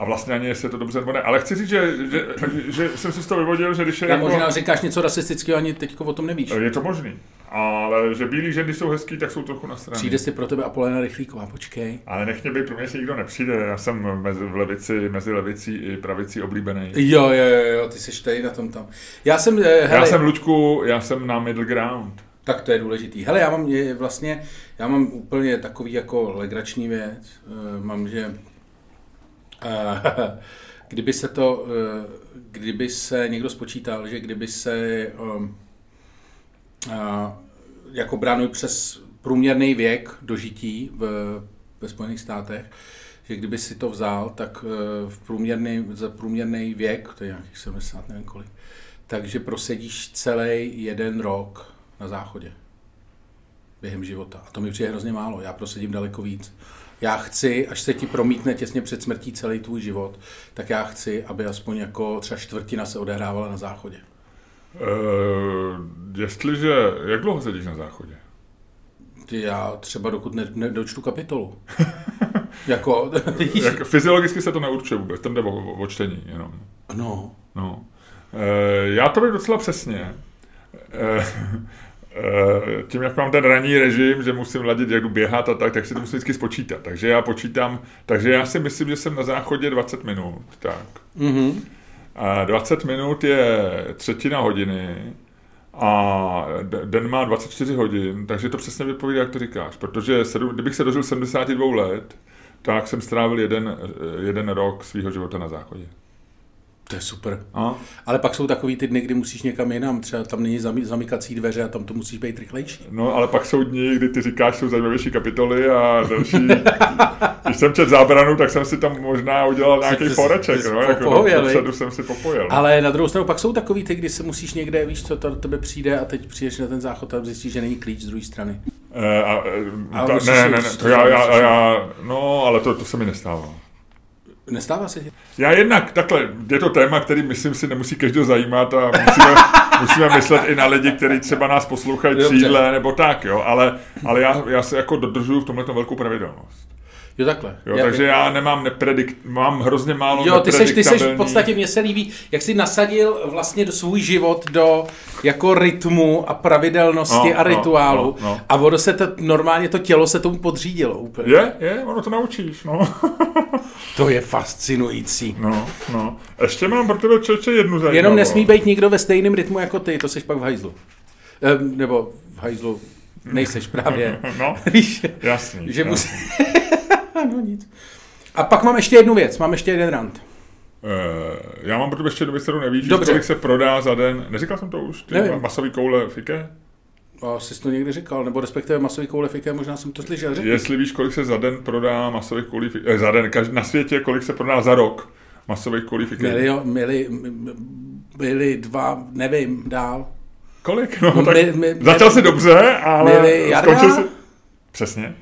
B: a vlastně ani jestli je to dobře nebo ne. Ale chci říct, že, že, že jsem si z toho vyvodil, že když je...
A: Já jako, možná říkáš něco rasistického, ani teď o tom nevíš.
B: Je to možný. Ale že bílí ženy jsou hezký, tak jsou trochu na straně.
A: Přijde si pro tebe Apolena Rychlíková, počkej.
B: Ale nech mě být, pro mě si nikdo nepřijde. Já jsem mezi, v levici, mezi levicí i pravicí oblíbený.
A: Jo, jo, jo, jo, ty jsi tady na tom tam. Já jsem, eh, hele,
B: já jsem Luďku, já jsem na middle ground.
A: Tak to je důležitý. Hele, já mám je, vlastně, já mám úplně takový jako legrační věc. Eh, mám, že *laughs* kdyby se to, eh, kdyby se někdo spočítal, že kdyby se um, jako bránu přes průměrný věk dožití v, ve Spojených státech, že kdyby si to vzal, tak eh, v průměrný, za průměrný věk, to je nějakých 70, nevím kolik, takže prosedíš celý jeden rok na záchodě během života. A to mi přijde hrozně málo, já prosedím daleko víc já chci, až se ti promítne těsně před smrtí celý tvůj život, tak já chci, aby aspoň jako třeba čtvrtina se odehrávala na záchodě.
B: Uh, jestliže, jak dlouho sedíš na záchodě?
A: Ty já třeba dokud ne, nedočtu kapitolu. *laughs* jako, *laughs*
B: Jak, fyziologicky se to neurčuje vůbec, ten jde o, o čtení jenom.
A: No.
B: no. Uh, já to bych docela přesně. Uh, tím, jak mám ten ranní režim, že musím ladit, jak jdu běhat a tak, tak si to musím vždycky spočítat. Takže já počítám, takže já si myslím, že jsem na záchodě 20 minut. Tak. Mm-hmm. A 20 minut je třetina hodiny a den má 24 hodin, takže to přesně vypovídá, jak to říkáš. Protože sedm, kdybych se dožil 72 let, tak jsem strávil jeden, jeden rok svého života na záchodě.
A: To je super. A? Ale pak jsou takový ty dny, kdy musíš někam jinam, třeba tam není zamykací dveře a tam to musíš být rychlejší.
B: No, ale pak jsou dny, kdy ty říkáš, jsou zajímavější kapitoly a další. *laughs* Když jsem čet zábranu, tak jsem si tam možná udělal nějaký foreček, no, jako dopředu jsem si popojil.
A: Ale na druhou stranu pak jsou takový ty, kdy se musíš někde, víš, co to do tebe přijde a teď přijdeš na ten záchod a zjistíš, že není klíč z druhé strany.
B: E, a, a, ta, ne, ne, ne, to já, já, já, no, ale to, to se mi nestává.
A: Nestává se ti?
B: Já jednak, takhle, je to téma, který myslím si nemusí každý zajímat a musíme, musíme myslet i na lidi, kteří třeba nás poslouchají při nebo tak, jo, ale, ale já, já se jako dodržuju v tomhle velkou pravidelnost.
A: Jo, takhle.
B: Jo, já, takže já nemám nepredikt, mám hrozně málo
A: Jo, ty seš, ty seš v podstatě, mně se líbí, jak jsi nasadil vlastně do svůj život do jako rytmu a pravidelnosti no, a no, rituálu no, no, no. a ono se to, normálně to tělo se tomu podřídilo úplně.
B: Je, je, ono to naučíš, no. *laughs*
A: to je fascinující.
B: No, no. Ještě mám pro tebe čeče jednu zajímavou.
A: Jenom nesmí být nikdo ve stejném rytmu jako ty, to seš pak v hajzlu. Ehm, nebo v hajzlu nejseš *laughs* právě.
B: no, Víš, jasný.
A: Že musí... no nic. A pak mám ještě jednu věc, mám ještě jeden rant.
B: Uh, já mám pro tebe ještě jednu věc, kterou nevíš, Dobře. kolik se prodá za den. Neříkal jsem to už? Ty Nevím. masový koule v IKE?
A: Asi to někdy říkal, nebo respektive masový koule v IKE, možná jsem to slyšel. Řekl.
B: Jestli víš, kolik se za den prodá masových koulí v IKE, eh, za den, každý, na světě, kolik se prodá za rok masových koulí v IKE?
A: Milio, mili, byli dva, nevím, dál.
B: Kolik? No, tak my, my, začal si dobře, ale skončil si... Přesně.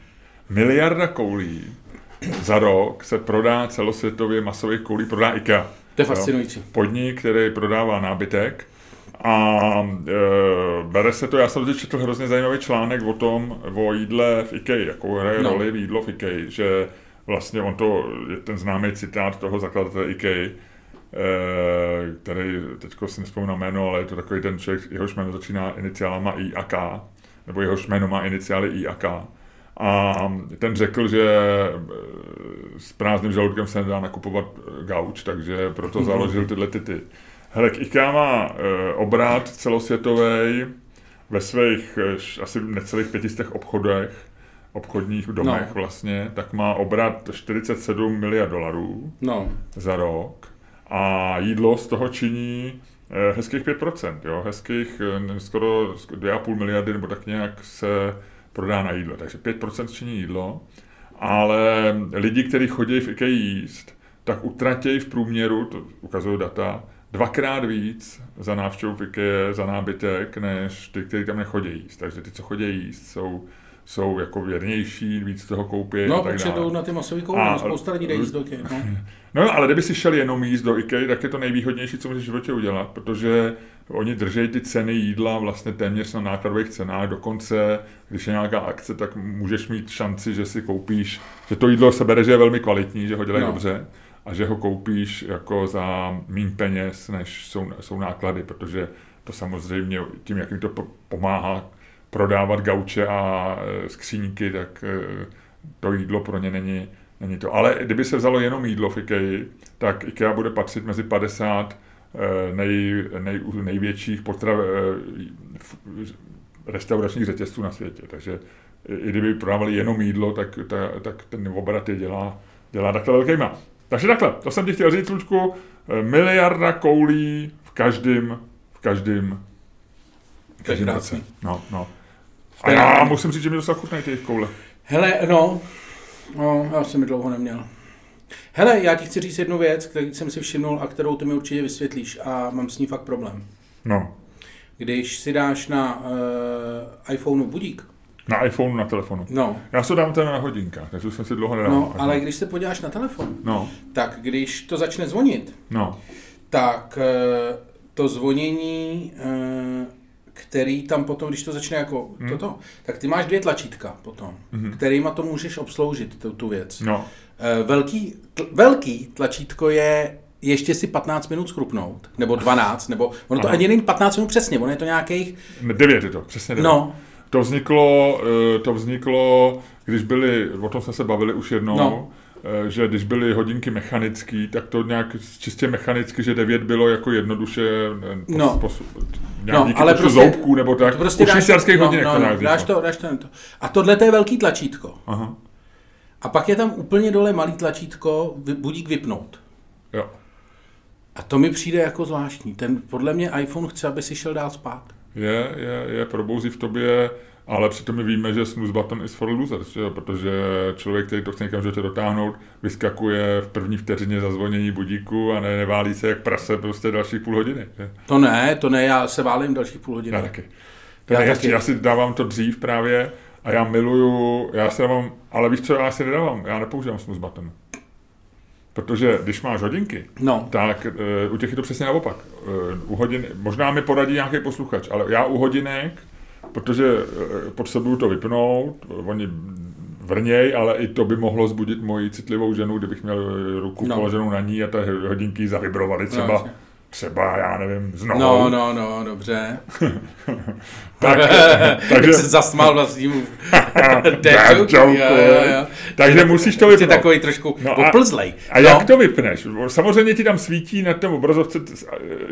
B: Miliarda koulí za rok se prodá celosvětově masových koulí, prodá IKEA.
A: To je fascinující.
B: Podnik, který prodává nábytek a e, bere se to, já jsem teď četl hrozně zajímavý článek o tom, o jídle v IKEA, jakou hraje no. roli v jídlo v IKEA, že vlastně on to, je ten známý citát toho zakladatele IKEA, e, který teďko si nespomínám jméno, ale je to takový ten člověk, jehož jméno začíná iniciálama I a K, nebo jehož jméno má iniciály I a K a ten řekl, že eh, s prázdným žaludkem se nedá nakupovat eh, gauč, takže proto založil tyhle ty. Hele, IKEA má eh, obrat celosvětový ve svých asi necelých pětistech obchodech, obchodních domech no. vlastně, tak má obrat 47 miliard dolarů
A: no.
B: za rok a jídlo z toho činí hezkých 5%, jo, hezkých skoro 2,5 miliardy nebo tak nějak se prodá na jídlo. Takže 5% činí jídlo, ale lidi, kteří chodí v IKEA jíst, tak utratějí v průměru, to ukazují data, dvakrát víc za návštěvu v IKEA, za nábytek, než ty, kteří tam nechodí jíst. Takže ty, co chodí jíst, jsou jsou jako věrnější, víc toho koupí.
A: No, protože jdou na ty masové koule, spousta lidí jde jíst do IKEA. No. *laughs*
B: no, ale kdyby si šel jenom jíst do IKEA, tak je to nejvýhodnější, co můžeš v životě udělat, protože oni držejí ty ceny jídla vlastně téměř na nákladových cenách, dokonce, když je nějaká akce, tak můžeš mít šanci, že si koupíš, že to jídlo se bere, že je velmi kvalitní, že ho dělají no. dobře a že ho koupíš jako za méně peněz, než jsou, jsou náklady, protože to samozřejmě tím, jak mi to pomáhá prodávat gauče a e, skříníky, tak e, to jídlo pro ně není, není to. Ale kdyby se vzalo jenom jídlo v IKEA, tak IKEA bude patřit mezi 50 e, nej, nej, největších potrav, restauračních řetězců na světě. Takže i kdyby prodávali jenom jídlo, tak, ta, tak ten obrat je dělá, dělá takhle velkýma. Takže takhle, to jsem ti chtěl říct, Lučku, miliarda koulí v každém v každém
A: v každém roce.
B: No, no. A já musím říct, že mi docela chutnají ty koule.
A: Hele, no, no, já jsem mi dlouho neměl. Hele, já ti chci říct jednu věc, kterou jsem si všimnul a kterou ty mi určitě vysvětlíš a mám s ní fakt problém.
B: No.
A: Když si dáš na uh, iPhoneu budík,
B: na iPhoneu, na telefonu.
A: No.
B: Já se dám teda na hodinkách, takže jsem si dlouho nedal.
A: No, ale když se podíváš na telefon,
B: no.
A: tak když to začne zvonit,
B: no.
A: tak uh, to zvonění uh, který tam potom, když to začne jako hmm. toto, tak ty máš dvě tlačítka potom, hmm. kterýma to můžeš obsloužit, tu, tu věc.
B: No.
A: E, velký, tl, velký tlačítko je ještě si 15 minut schrupnout, nebo 12, nebo ono to Aha. ani není 15 minut přesně, ono je to nějakých...
B: 9 je to, přesně 9.
A: No.
B: To vzniklo, eh, to vzniklo, když byli, o tom jsme se bavili už jednou, no Eh, že když byly hodinky mechanické, tak to nějak čistě mechanicky, že 9 bylo jako jednoduše eh,
A: no.
B: Posu, nějak no, ale prostě, zoubků nebo tak. To prostě U švýcarských
A: no,
B: hodinek
A: no, no, dáš to, dáš to, to. A tohle to je velký tlačítko. Aha. A pak je tam úplně dole malý tlačítko, budík vypnout.
B: Jo.
A: A to mi přijde jako zvláštní. Ten, podle mě iPhone chce, aby si šel dál spát.
B: Je, je, je, probouzí v tobě ale přitom my víme, že snooze button is for losers, že? protože člověk, který to chce někam životě dotáhnout, vyskakuje v první vteřině zazvonění budíku a ne, neválí se jak prase prostě dalších půl hodiny. Že?
A: To ne, to ne, já se válím dalších půl hodiny.
B: Já taky. To já, ne, taky. já si dávám to dřív právě a já miluju, já si dávám, ale víš co, já si nedávám, já nepoužívám snooze button. Protože když máš hodinky,
A: no.
B: tak uh, u těch je to přesně naopak. Uh, u hodin, možná mi poradí nějaký posluchač, ale já u hodinek protože eh, potřebuju to vypnout, oni vrněj, ale i to by mohlo zbudit moji citlivou ženu, kdybych měl ruku no. položenou na ní a ty hodinky zavibrovaly třeba. No, třeba, já nevím, znovu.
A: No, no, no, dobře. *laughs* tak, *laughs* takže... se zasmál vlastnímu *laughs*
B: Takže musíš to vypnout.
A: takový trošku no
B: oplzlej. A, a no. jak to vypneš? Samozřejmě ti tam svítí na tom obrazovce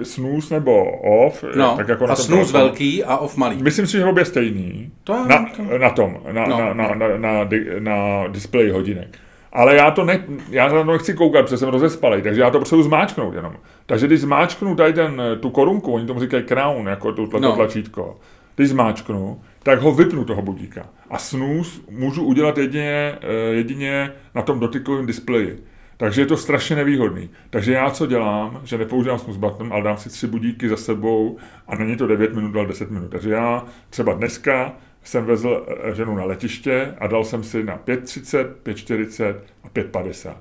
B: snooze nebo off.
A: No. Tak jako a snooze velký a off malý.
B: Myslím si, že obě stejný. To je, na, to... na tom, na, no. na, na, na, na, na, na displeji hodinek. Ale já to ne, já to nechci koukat, protože jsem rozespalý, takže já to potřebuji zmáčknout jenom. Takže když zmáčknu tady ten, tu korunku, oni tomu říkají crown, jako to, no. tlačítko, když zmáčknu, tak ho vypnu toho budíka. A snus můžu udělat jedině, eh, jedině na tom dotykovém displeji. Takže je to strašně nevýhodný. Takže já co dělám, že nepoužívám snus button, ale dám si tři budíky za sebou a není to 9 minut, ale 10 minut. Takže já třeba dneska jsem vezl eh, ženu na letiště a dal jsem si na 5.30, 5.40 a 5.50.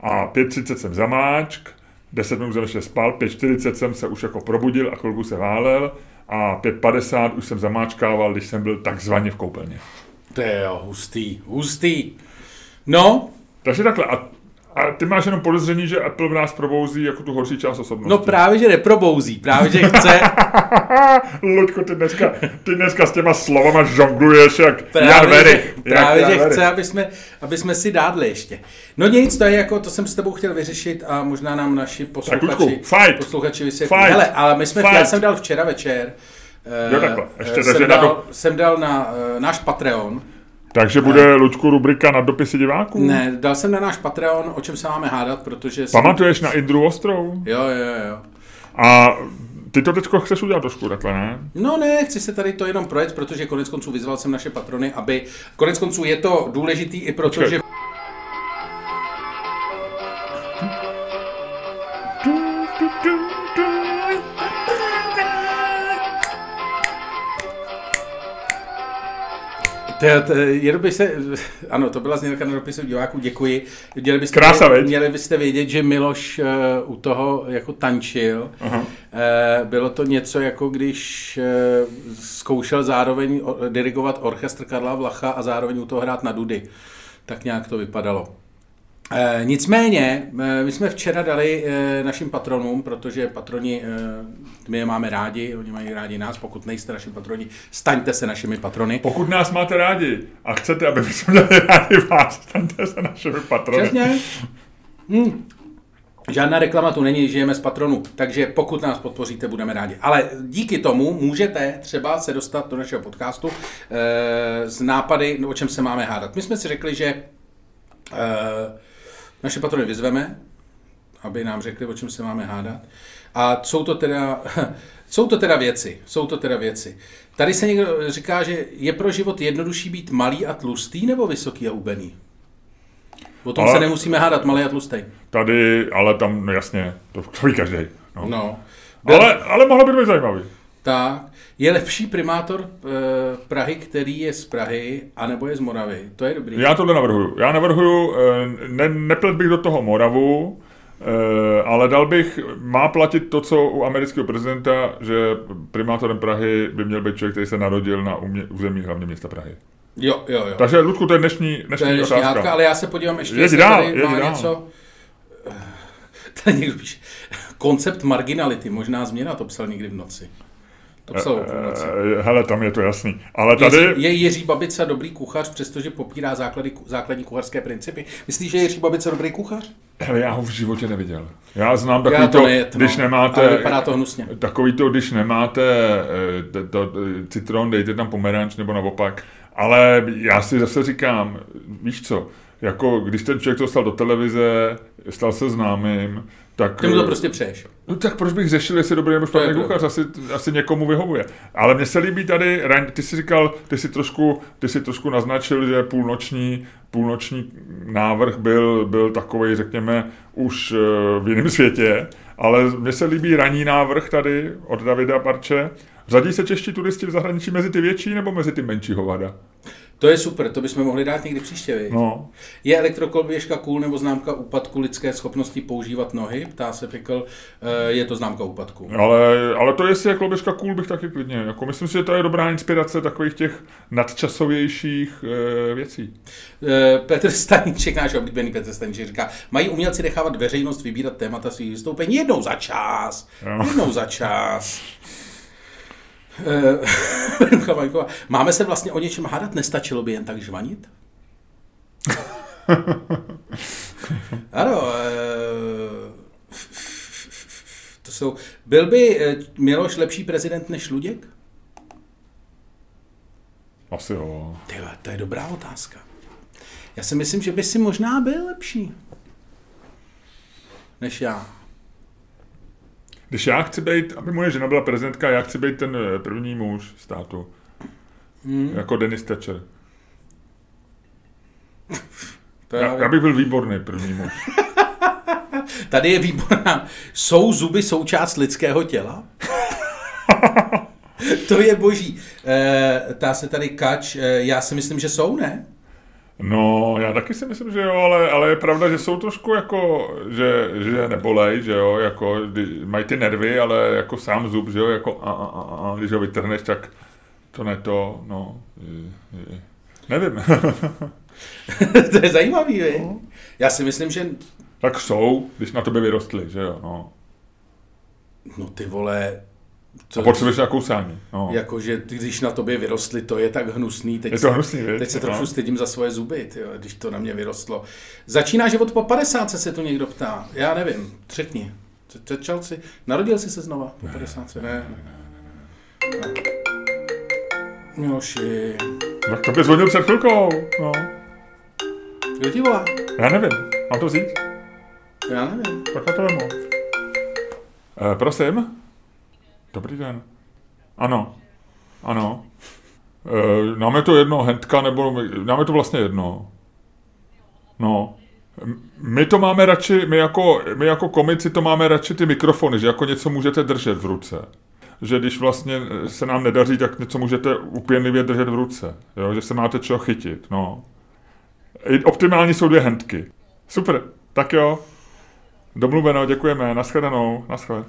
B: A 5.30 jsem zamáčk, 10 minut jsem ještě spal, 5.40 jsem se už jako probudil a chvilku se válel a 5.50 už jsem zamáčkával, když jsem byl takzvaně v koupelně.
A: To je jo, hustý, hustý. No.
B: Takže takhle, a a ty máš jenom podezření, že Apple v nás probouzí jako tu horší část osobnosti.
A: No právě, že neprobouzí, právě, že chce... *laughs*
B: Luďko, ty dneska, ty dneska s těma slovama žongluješ jak právě, Jan Verich.
A: Právě, jak že Jan chce, aby jsme, aby jsme si dádli ještě. No nic, to je jako, to jsem s tebou chtěl vyřešit a možná nám naši posluchači,
B: fight.
A: posluchači vysvětlí. Hele, ale my jsme, fight. já jsem dal včera večer,
B: jo, takhle. Ještě,
A: jsem, dal, do... jsem dal na uh, náš Patreon,
B: takže bude, Luďku, rubrika na dopisy diváků?
A: Ne, dal jsem na náš Patreon, o čem se máme hádat, protože...
B: Pamatuješ jsem... na Indru Ostrou?
A: Jo, jo, jo.
B: A ty to teď chceš udělat trošku takhle, ne?
A: No ne, chci se tady to jenom projet, protože konec konců vyzval jsem naše patrony, aby... Konec konců je to důležitý i proto, Počkej. že... To, to, jenom by se, ano, to byla znělka na dopisu diváků, děkuji. Měli byste,
B: Krása,
A: měli byste vědět, že Miloš uh, u toho jako tančil. Uh-huh. Uh, bylo to něco jako když uh, zkoušel zároveň dirigovat orchestr Karla Vlacha a zároveň u toho hrát na dudy. Tak nějak to vypadalo. E, nicméně, e, my jsme včera dali e, našim patronům, protože patroni, my je máme rádi, oni mají rádi nás, pokud nejste naši patroni, staňte se našimi patrony.
B: Pokud nás máte rádi a chcete, aby jsme měli rádi vás, staňte se našimi patrony.
A: Přesně. Hm. Žádná reklama tu není, žijeme z patronu, takže pokud nás podpoříte, budeme rádi. Ale díky tomu můžete třeba se dostat do našeho podcastu e, z nápady, o čem se máme hádat. My jsme si řekli, že e, naše patrony vyzveme, aby nám řekli, o čem se máme hádat. A jsou to teda, *laughs* jsou to teda věci, jsou to teda věci. Tady se někdo říká, že je pro život jednodušší být malý a tlustý nebo vysoký a ubený? O tom ale, se nemusíme hádat, malý a tlustý.
B: Tady, ale tam, no jasně, to, to ví každý. No.
A: no.
B: Ale, ale mohlo by být zajímavý.
A: Tak. Je lepší primátor e, Prahy, který je z Prahy, anebo je z Moravy? To je dobrý.
B: Já tohle navrhuju. Já navrhuju, e, ne, neplet bych do toho Moravu, e, ale dal bych, má platit to, co u amerického prezidenta, že primátorem Prahy by měl být člověk, který se narodil na území hlavně města Prahy.
A: Jo, jo, jo.
B: Takže, Ludku, to je dnešní, dnešní, to je dnešní.
A: Hádka, ale já se podívám ještě, jestli
B: dál,
A: tady má
B: dál.
A: něco *laughs* Tady někdo píše, koncept marginality, možná změna, to psal někdy v noci. To psal o půlnoci.
B: Eh, Hele, tam je to jasný. Ale tady...
A: Jiří, je Jiří Babica dobrý kuchař, přestože popírá základy, základní kuchařské principy? Myslíš, že je Jiří Babica dobrý kuchař?
B: Hele, já ho v životě neviděl. Já znám takový
A: Já to
B: to,
A: nejet, no.
B: když nemáte...
A: Ale vypadá to hnusně.
B: Takový to, když nemáte eh, to, to, eh, citron, dejte tam pomeranč nebo naopak. Ale já si zase říkám, víš co, jako když ten člověk to stal do televize, stal se známým, tak...
A: Ty mu to prostě přeješ.
B: No tak proč bych řešil, jestli je dobrý nebo špatný kuchař, asi, asi někomu vyhovuje. Ale mně se líbí tady, ty jsi říkal, ty jsi trošku, ty jsi trošku naznačil, že půlnoční, půlnoční návrh byl, byl takový, řekněme, už eh, v jiném světě, ale mně se líbí ranní návrh tady od Davida Barče. Řadí se čeští turisti v zahraničí mezi ty větší nebo mezi ty menší hovada?
A: To je super, to bychom mohli dát někdy příště, viď?
B: No,
A: Je elektrokolběžka cool nebo známka úpadku lidské schopnosti používat nohy? Ptá se Pikl, Eh, je to známka úpadku.
B: ale, ale to jestli je kloběžka cool, bych taky klidně. Jako myslím si, že to je dobrá inspirace takových těch nadčasovějších e, věcí.
A: Eh, Petr Staníček, náš oblíbený Petr Staníček, říká, mají umělci nechávat veřejnost vybírat témata svých vystoupení jednou za čas.
B: Jo.
A: Jednou za čas. *laughs* Eh, *laughs* Vajková, Máme se vlastně o něčem hádat? Nestačilo by jen tak žvanit? *laughs* ano. eh, To jsou... Byl by eh, Miloš lepší prezident než Luděk?
B: Asi jo.
A: Tyhle, to je dobrá otázka. Já si myslím, že by si možná byl lepší. Než já.
B: Když já chci být, aby moje žena byla prezidentka, já chci být ten eh, první muž státu.
A: Hmm.
B: Jako Dennis Thatcher.
A: To
B: Já, já bych byl výborný první muž. *laughs*
A: Tady je výborná. Jsou zuby součást lidského těla? *laughs* to je boží. E, tá se tady kač. E, já si myslím, že jsou, ne?
B: No, já taky si myslím, že jo, ale, ale je pravda, že jsou trošku jako, že, že nebolej, že jo, jako, mají ty nervy, ale jako sám zub, že jo, jako a, a, a, a když ho vytrhneš, tak to ne to, no, je, je. nevím. *laughs*
A: to je zajímavý, vy? Já si myslím, že...
B: tak jsou, když na tobě vyrostly, že jo, no.
A: No ty vole...
B: A potřebuješ nějakou sání, no.
A: Jakože ty, když na tobě vyrostly, to je tak hnusný. Teď
B: Je to hnusný, viď?
A: Teď se trochu
B: No.
A: stydím za svoje zuby, tyjo, když to na mě vyrostlo. Začíná život po 50, se tu někdo ptá. Já nevím, třetni. Začal si, narodil jsi se znova po 50? Ne, ne, ne. Miloši,
B: Tak to by zvonil před chvilkou, no.
A: kdo ti volá?
B: Já nevím, mám to vzít?
A: Já nevím.
B: Tak to vemu. Eh, prosím? Dobrý den. Ano. Ano. Eh, nám je to jedno, Hendka, nebo nám je to vlastně jedno. No. My to máme radši, my jako, my jako komici to máme radši ty mikrofony, že jako něco můžete držet v ruce. Že když vlastně se nám nedaří, tak něco můžete upěnlivě držet v ruce. Jo? Že se máte čeho chytit. No. Optimální jsou dvě hendky. Super, tak jo. Domluveno, děkujeme, nashledanou, naschle.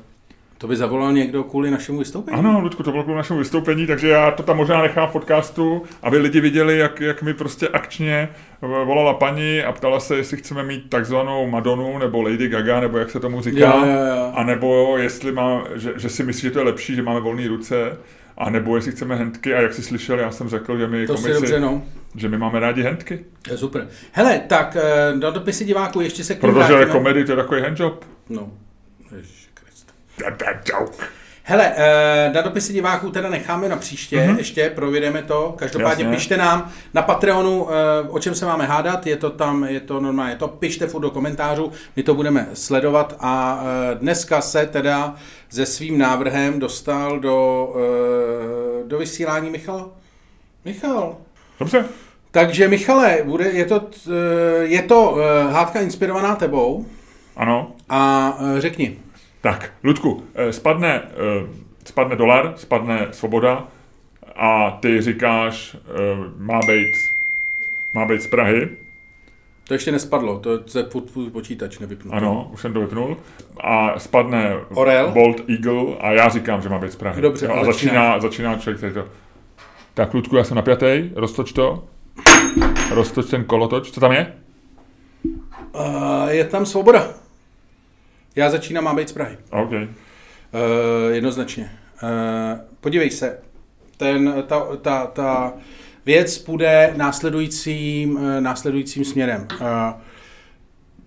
A: To by zavolal někdo kvůli našemu vystoupení?
B: Ano, Ludku, to bylo kvůli našemu vystoupení, takže já to tam možná nechám v podcastu, aby lidi viděli, jak, jak mi prostě akčně volala paní a ptala se, jestli chceme mít takzvanou Madonu nebo Lady Gaga, nebo jak se tomu říká,
A: Jo, jo, jo.
B: a nebo jestli má, že, že si myslí, že to je lepší, že máme volné ruce, a nebo jestli chceme hendky, a jak jsi slyšel, já jsem řekl, že my
A: To si
B: komici,
A: dobře, no.
B: že my máme rádi hendky,
A: To je super. Hele, tak eh, na dopisy diváků ještě se k
B: protože komedie to je takový handjob.
A: No. Ježiškriste. Hele, eh, na dopisy diváků teda necháme na příště, mm-hmm. ještě provědeme to. Každopádně
B: Jasně.
A: pište nám na Patreonu, eh, o čem se máme hádat, je to tam, je to normálně, to pište furt do komentářů, my to budeme sledovat a eh, dneska se teda se svým návrhem dostal do, do vysílání Michal. Michal.
B: Dobře,
A: Takže Michale, bude, je to, je to hádka inspirovaná tebou
B: ano.
A: a řekni,
B: Tak, Ludku, eh, spadne, eh, spadne dolar, spadne svoboda a ty říkáš, eh, má být, má být z Prahy,
A: to ještě nespadlo, to se furt tvůj počítač nevypnul.
B: ano, už jsem to vypnul, a spadne
A: Orel?
B: Bolt Eagle a já říkám, že má být z Prahy.
A: Dobře,
B: jo,
A: a začíná.
B: začíná, člověk, který to... Tak, Ludku, já jsem napjatý, roztoč to, roztoč ten kolotoč, co tam je?
A: Uh, je tam svoboda. Já začínám, má být z Prahy.
B: OK.
A: Uh, jednoznačně. Uh, podívej se, ten, ta, ta, ta věc půjde následujícím, uh, následujícím směrem. Uh,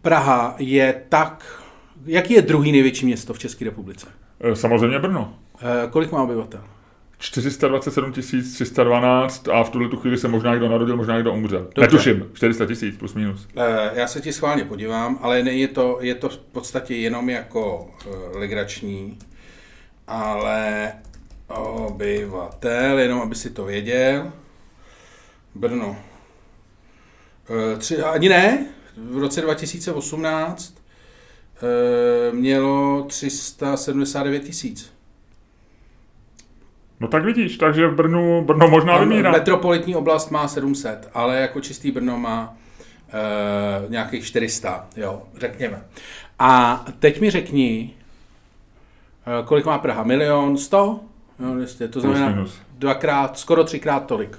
A: Praha je tak... Jaký je druhý největší město v České republice?
B: Samozřejmě Brno.
A: Uh, kolik má obyvatel?
B: 427 312 a v tuhle tu chvíli se možná někdo narodil, možná někdo umřel.
A: Dobře.
B: Netuším, 400 tisíc plus minus.
A: Uh, já se ti schválně podívám, ale ne, je, to, je to v podstatě jenom jako uh, legrační, ale obyvatel, jenom aby si to věděl. Brno. Uh, tři, ani ne, v roce 2018 uh, mělo 379 tisíc.
B: No tak vidíš, takže v Brnu, Brno možná vymírá.
A: Metropolitní oblast má 700, ale jako čistý Brno má uh, nějakých 400, jo, řekněme. A teď mi řekni, uh, kolik má Praha? Milion? Sto? Jo, jistě, to
B: Plus
A: znamená
B: minus.
A: dvakrát, skoro třikrát tolik.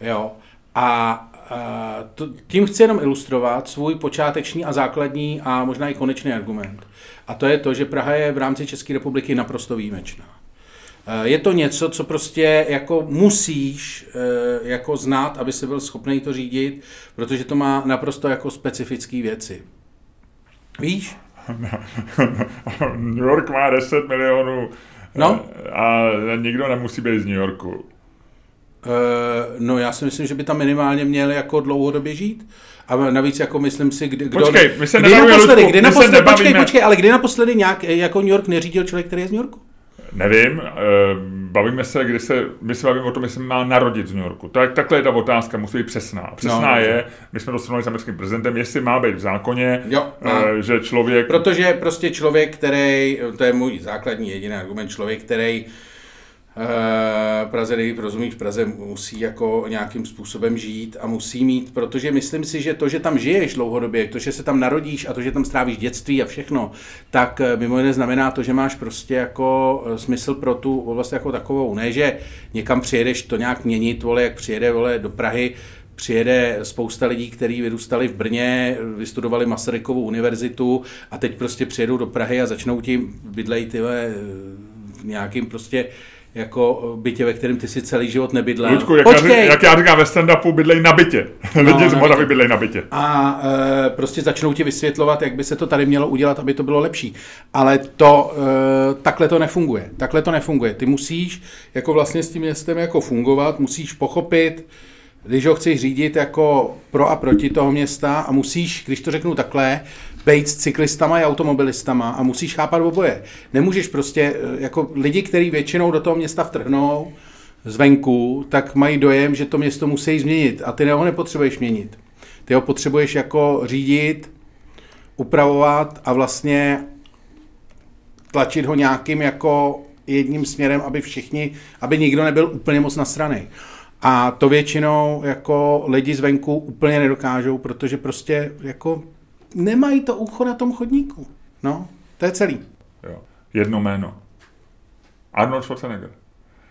A: Jo. A uh, to, tím chci jenom ilustrovat svůj počáteční a základní a možná i konečný argument. A to je to, že Praha je v rámci České republiky naprosto výjimečná. Eh, Je to něco, co prostě jako musíš eh, jako znát, aby se byl schopný to řídit, protože to má naprosto jako specifické věci. Víš? *laughs*
B: New York má 10 milionů
A: No.
B: eh, a nikdo nemusí být z New Yorku.
A: No já si myslím, že by tam minimálně měl jako dlouhodobě žít. A navíc jako myslím si, kdy, kdo,
B: Počkej, my se
A: kdy naposledy,
B: Ludku,
A: kdy
B: my se
A: naposledy, počkej,
B: nebavíme.
A: počkej, ale kdy naposledy nějak jako New York neřídil člověk, který je z New Yorku?
B: Nevím, eh, bavíme se, kdy se, my se bavíme o tom, jestli má narodit z New Yorku. Tak, takhle je ta otázka, musí být přesná. Přesná
A: No,
B: no,
A: no.
B: je, my jsme to srovnali s americkým prezidentem, jestli má být v zákoně,
A: Jo,
B: eh, že člověk...
A: Protože prostě člověk, který, to je můj základní jediný argument, člověk, který eh, Praze, nejlíp rozumí v Praze, musí jako nějakým způsobem žít a musí mít, protože myslím si, že to, že tam žiješ dlouhodobě, to, že se tam narodíš a to, že tam strávíš dětství a všechno, tak eh, mimo jiné znamená to, že máš prostě jako eh, smysl pro tu oblast jako takovou. Ne, že někam přijedeš to nějak měnit, vole, jak přijede vole, do Prahy, přijede spousta lidí, kteří vyrůstali v Brně, vystudovali Masarykovu univerzitu a teď prostě přijedou do Prahy a začnou tím bydlej v nějakým prostě jako bytě, ve kterém ty si celý život nebydlel.
B: Ludku, jak, já, řík- jak já říkám ve stand-upu, bydlej na bytě. Lidi z
A: na
B: Moravy
A: bytě.
B: bydlej na bytě.
A: a e, prostě začnou ti vysvětlovat, jak by se to tady mělo udělat, aby to bylo lepší. Ale to, e, takhle to nefunguje. Takhle to nefunguje. Ty musíš jako vlastně s tím městem jako fungovat, musíš pochopit, když ho chceš řídit jako pro a proti toho města a musíš, když to řeknu takhle, být s cyklistama a automobilistama a musíš chápat oboje. Nemůžeš prostě, e, jako lidi, kteří většinou do toho města vtrhnou zvenku, tak mají dojem, že to město musí změnit a ty ho nepotřebuješ měnit. Ty ho potřebuješ jako řídit, upravovat a vlastně tlačit ho nějakým jako jedním směrem, aby všichni, aby nikdo nebyl úplně moc nasraný. A to většinou jako lidi zvenku úplně nedokážou, protože prostě jako nemají to ucho na tom chodníku. No, to je celý.
B: Jo. Jedno jméno. Arnold Schwarzenegger.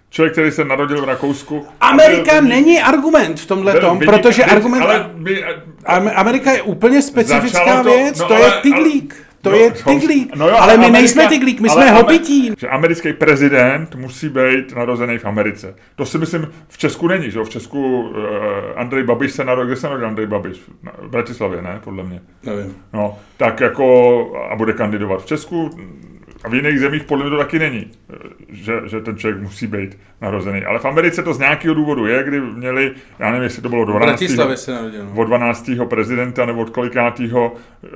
B: Člověk, který se narodil v Rakousku.
A: Amerika
B: byl-
A: není argument v tomhle tom, protože argument...
B: Ale by,
A: Am- Amerika je úplně specifická
B: to-
A: věc,
B: no
A: to
B: ale-
A: je tyglík. To
B: No,
A: je tyglík.
B: no jo,
A: ale my
B: Amerika-
A: nejsme tyglík, my jsme hobití.
B: Že americký prezident musí být narozený v Americe. To si myslím v Česku není, že jo? V Česku uh, Andrej Babiš se narodil, kde se narodil Andrej Babiš? Na- V Bratislavě, ne? Podle mě.
A: Nevím.
B: No, tak jako a bude kandidovat v Česku a v jiných zemích podle mě to taky není, že, že ten člověk musí být narozený. Ale v Americe to z nějakého důvodu je, kdy měli, já nevím, jestli to bylo
A: V
B: 12.
A: Bratislavě se narodil. no.
B: od 12. prezidenta nebo od kolikátýho, eh,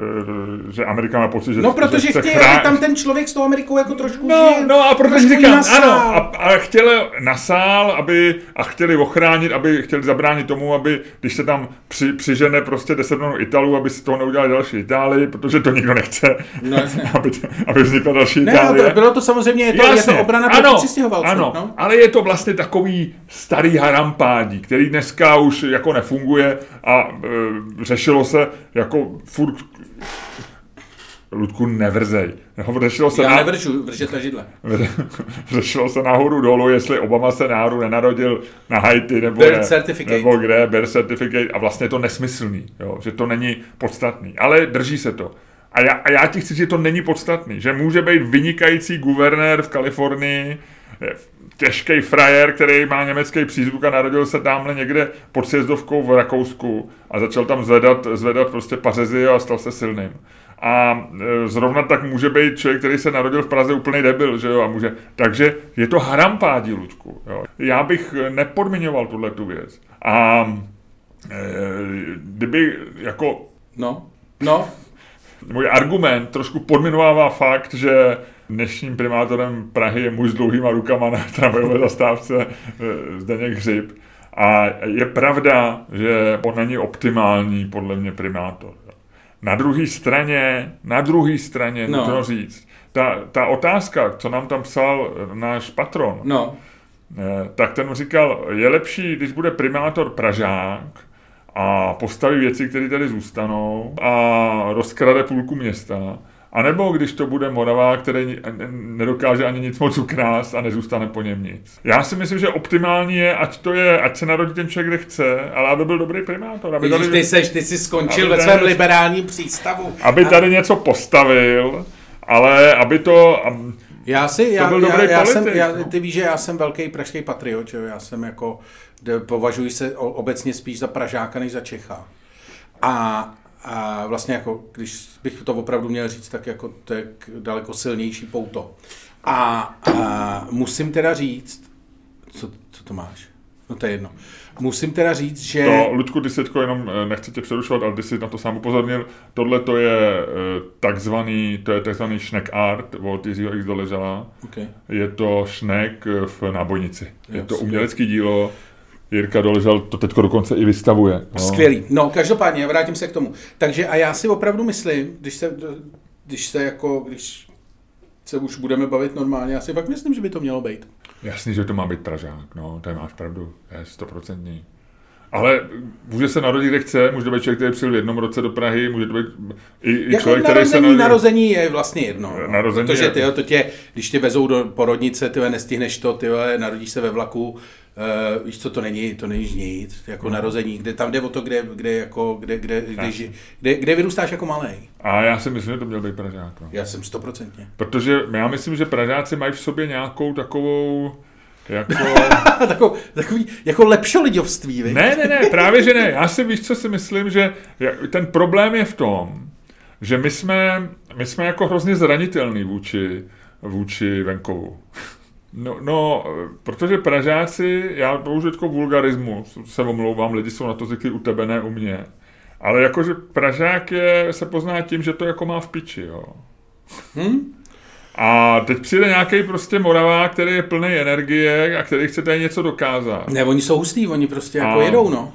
B: že Amerika má pocit, že
A: No, protože
B: že chce
A: chtějí,
B: chrá-
A: aby tam ten člověk s tou Amerikou jako trošku
B: No,
A: žil.
B: no a protože říkám,
A: nasál.
B: ano, a, a chtěli nasál, aby, a chtěli ochránit, aby chtěli zabránit tomu, aby, když se tam při, přižene prostě 10 milionů Italů, aby z toho neudělali další Itálii, protože to nikdo nechce,
A: No, jasně. *laughs*
B: aby, aby vznikla další
A: Ne,
B: Itálie.
A: no, to, bylo to samozřejmě, je to, je to obrana
B: ano, ano,
A: No?
B: ale je to vlastně takový starý harampádí, který dneska už jako nefunguje a e, řešilo se jako furt Ludku, nevrzej. Jo, Řešilo se
A: Já
B: na,
A: nevržu, vržete židle. *laughs*
B: řešilo se nahoru dolů, jestli Obama se náhodou nenarodil na Haiti nebo, ne,
A: certificate.
B: nebo kde, birth certificate a vlastně je to nesmyslný, jo, že to není podstatný, ale drží se to. A já, a já ti chci, že to není podstatný, že může být vynikající guvernér v Kalifornii, těžký frajer, který má německý přízvuk a narodil se tamhle někde pod sjezdovkou v Rakousku a začal tam zvedat, zvedat prostě pařezy a stal se silným. A e, zrovna tak může být člověk, který se narodil v Praze úplný debil, že jo, a může. Takže je to harampádí, Lučku. Jo. Já bych nepodmiňoval tuhle tu věc. A e, kdyby jako...
A: No, no.
B: Můj argument trošku podminovává fakt, že dnešním primátorem Prahy je muž s dlouhýma rukama na tramvajové zastávce e, Zdeněk Hřib. A je pravda, že on není optimální podle mě primátor. Na druhé straně, na druhé straně, no. nutno říct, ta, ta otázka, co nám tam psal náš patron,
A: no.
B: Eh, tak ten říkal, je lepší, když bude primátor Pražák a postaví věci, které tady zůstanou a rozkrade půlku města, a nebo když to bude Moravá, který nedokáže ani nic moc ukrást a nezůstane po něm nic. Já si myslím, že optimální je, ať to je, ať se narodí ten člověk, kde chce, ale aby byl dobrý primátor. Aby
A: Ježiš, tady, ty, seš, ty jsi skončil ve svém liberálním přístavu.
B: Aby tady něco postavil, ale aby to...
A: Já si, já, byl dobrý já, já politik, jsem, já, no. ty víš, že já jsem velký pražský patriot, že já jsem jako, považuji se obecně spíš za Pražáka než za Čecha. A a vlastně jako, když bych to opravdu měl říct, tak jako to je daleko silnější pouto. A, a musím teda říct, co, co to máš? No to je jedno. Musím teda říct, že...
B: To, Ludku, ty jsi jenom, eh, nechci tě přerušovat, ale ty jsi na to sám upozornil, tohle to je eh, takzvaný, to je takzvaný šnek art od Jiřího X. Doležala.
A: Okay.
B: Je to šnek v nábojnici. Je to umělecký dílo, Jirka Doležal to teď dokonce i vystavuje.
A: No. Skvělý. No, každopádně, vrátím se k tomu. Takže a já si opravdu myslím, když se, když se jako, když se už budeme bavit normálně, já si fakt myslím, že by to mělo být.
B: Jasný, že to má být Pražák, no, to máš pravdu, je stoprocentní. Ale může se narodit, kde chce, může to být člověk, který přijel v jednom roce do Prahy, může to být i, i jako člověk, který se
A: narodí... narození je vlastně jedno. No.
B: Narození
A: Protože ty, to tě, když tě vezou do porodnice, ty nestihneš to, ty narodíš se ve vlaku, Uh, víš co, to není, to není nic, jako no. narození, kde tam jde o to, kde, kde, jako, kde, kde, kde, kde, kde vyrůstáš jako malý.
B: A já si myslím, že to měl být Pražák. No.
A: Já jsem stoprocentně.
B: Protože já myslím, že Pražáci mají v sobě nějakou takovou jako... *laughs*
A: takový, takový, jako lepšolidovství,
B: víš? Ne, ne, ne, právě že ne. Já si víš, co si myslím, že ten problém je v tom, že my jsme, my jsme jako hrozně zranitelní vůči, vůči venkovu. *laughs* No, no, protože Pražáci, já použiju jako vulgarismus, se omlouvám, lidi jsou na to zvyklí u tebe, ne u mě. Ale jakože Pražák je, se pozná tím, že to jako má v piči, jo.
A: Hm?
B: A teď přijde nějaký prostě Moravá, který je plný energie a který chce tady něco dokázat.
A: Ne, oni jsou hustý, oni prostě jako a... jedou, no.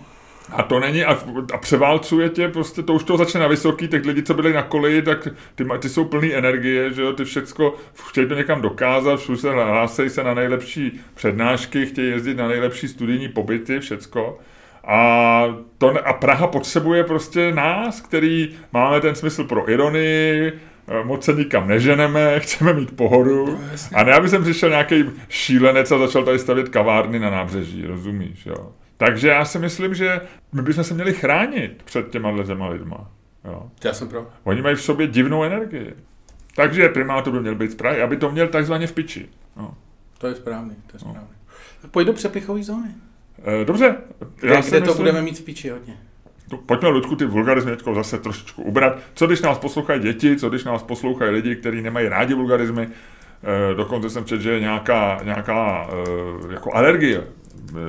B: A to není, a, a převálcuje tě, prostě to už to začne na vysoký, tak lidi, co byli na koleji, tak ty, ty jsou plný energie, že jo, ty všecko chtějí to někam dokázat, všude se hlásejí se na nejlepší přednášky, chtějí jezdit na nejlepší studijní pobyty, všecko. A, to, a Praha potřebuje prostě nás, který máme ten smysl pro ironii, moc se nikam neženeme, *laughs* chceme mít pohodu. No, a ne, aby jsem přišel nějaký šílenec a začal tady stavět kavárny na nábřeží, rozumíš, jo. Takže já si myslím, že my bychom se měli chránit před těma těma lidma. Jo.
A: Já jsem pro.
B: Oni mají v sobě divnou energii. Takže primátor by měl být z Prahy, aby to měl takzvaně v piči. No.
A: To je správný, to je správný. No. Pojď do přepichové zóny.
B: E, dobře.
A: Kde, já kde to myslím, budeme mít v piči hodně?
B: Pojďme, Ludku, ty vulgarizmy zase trošičku ubrat. Co když nás poslouchají děti, co když nás poslouchají lidi, kteří nemají rádi vulgarizmy, e, dokonce jsem četl, že je nějaká, nějaká e, jako alergie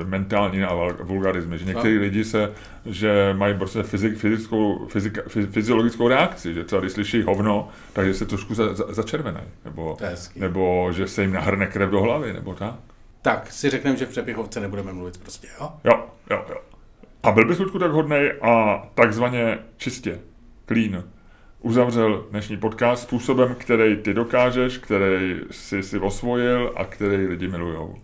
B: mentální na vulgarizmy, že někteří lidi se, že mají prostě fyzik, fyzickou, fyzika, fyziologickou reakci, že třeba když slyší hovno, takže se trošku za, za, začervenají, nebo, nebo že se jim nahrne krev do hlavy, nebo tak.
A: Tak si řekneme, že v přepichovce nebudeme mluvit prostě, jo?
B: Jo, jo, jo. A byl bys tak hodnej a takzvaně čistě, clean, uzavřel dnešní podcast způsobem, který ty dokážeš, který jsi si osvojil a který lidi milujou.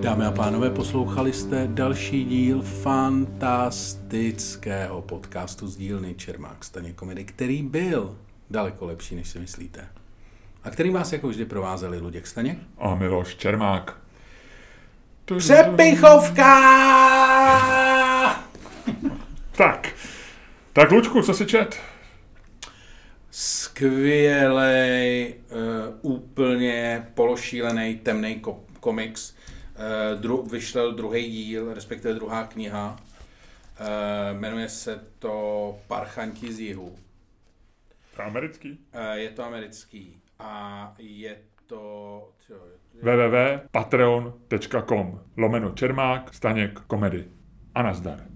A: Dámy a pánové, poslouchali jste další díl fantastického podcastu z dílny Čermák Staně Komedy, který byl daleko lepší, než si myslíte. A který vás jako vždy provázeli Luděk Staněk?
B: A Miloš Čermák.
A: Přepichovka!
B: Tak. Tak, Lučku, co si čet?
A: Skvělej, uh, úplně pološílený, temný ko- komiks. Uh, dru- vyšel druhý díl, respektive druhá kniha. Uh, jmenuje se to Parchanti z jihu.
B: To americký?
A: Uh, je to americký a je to...
B: Www.patreon.com lomeno Čermák, Staněk, komedy. A nazdar.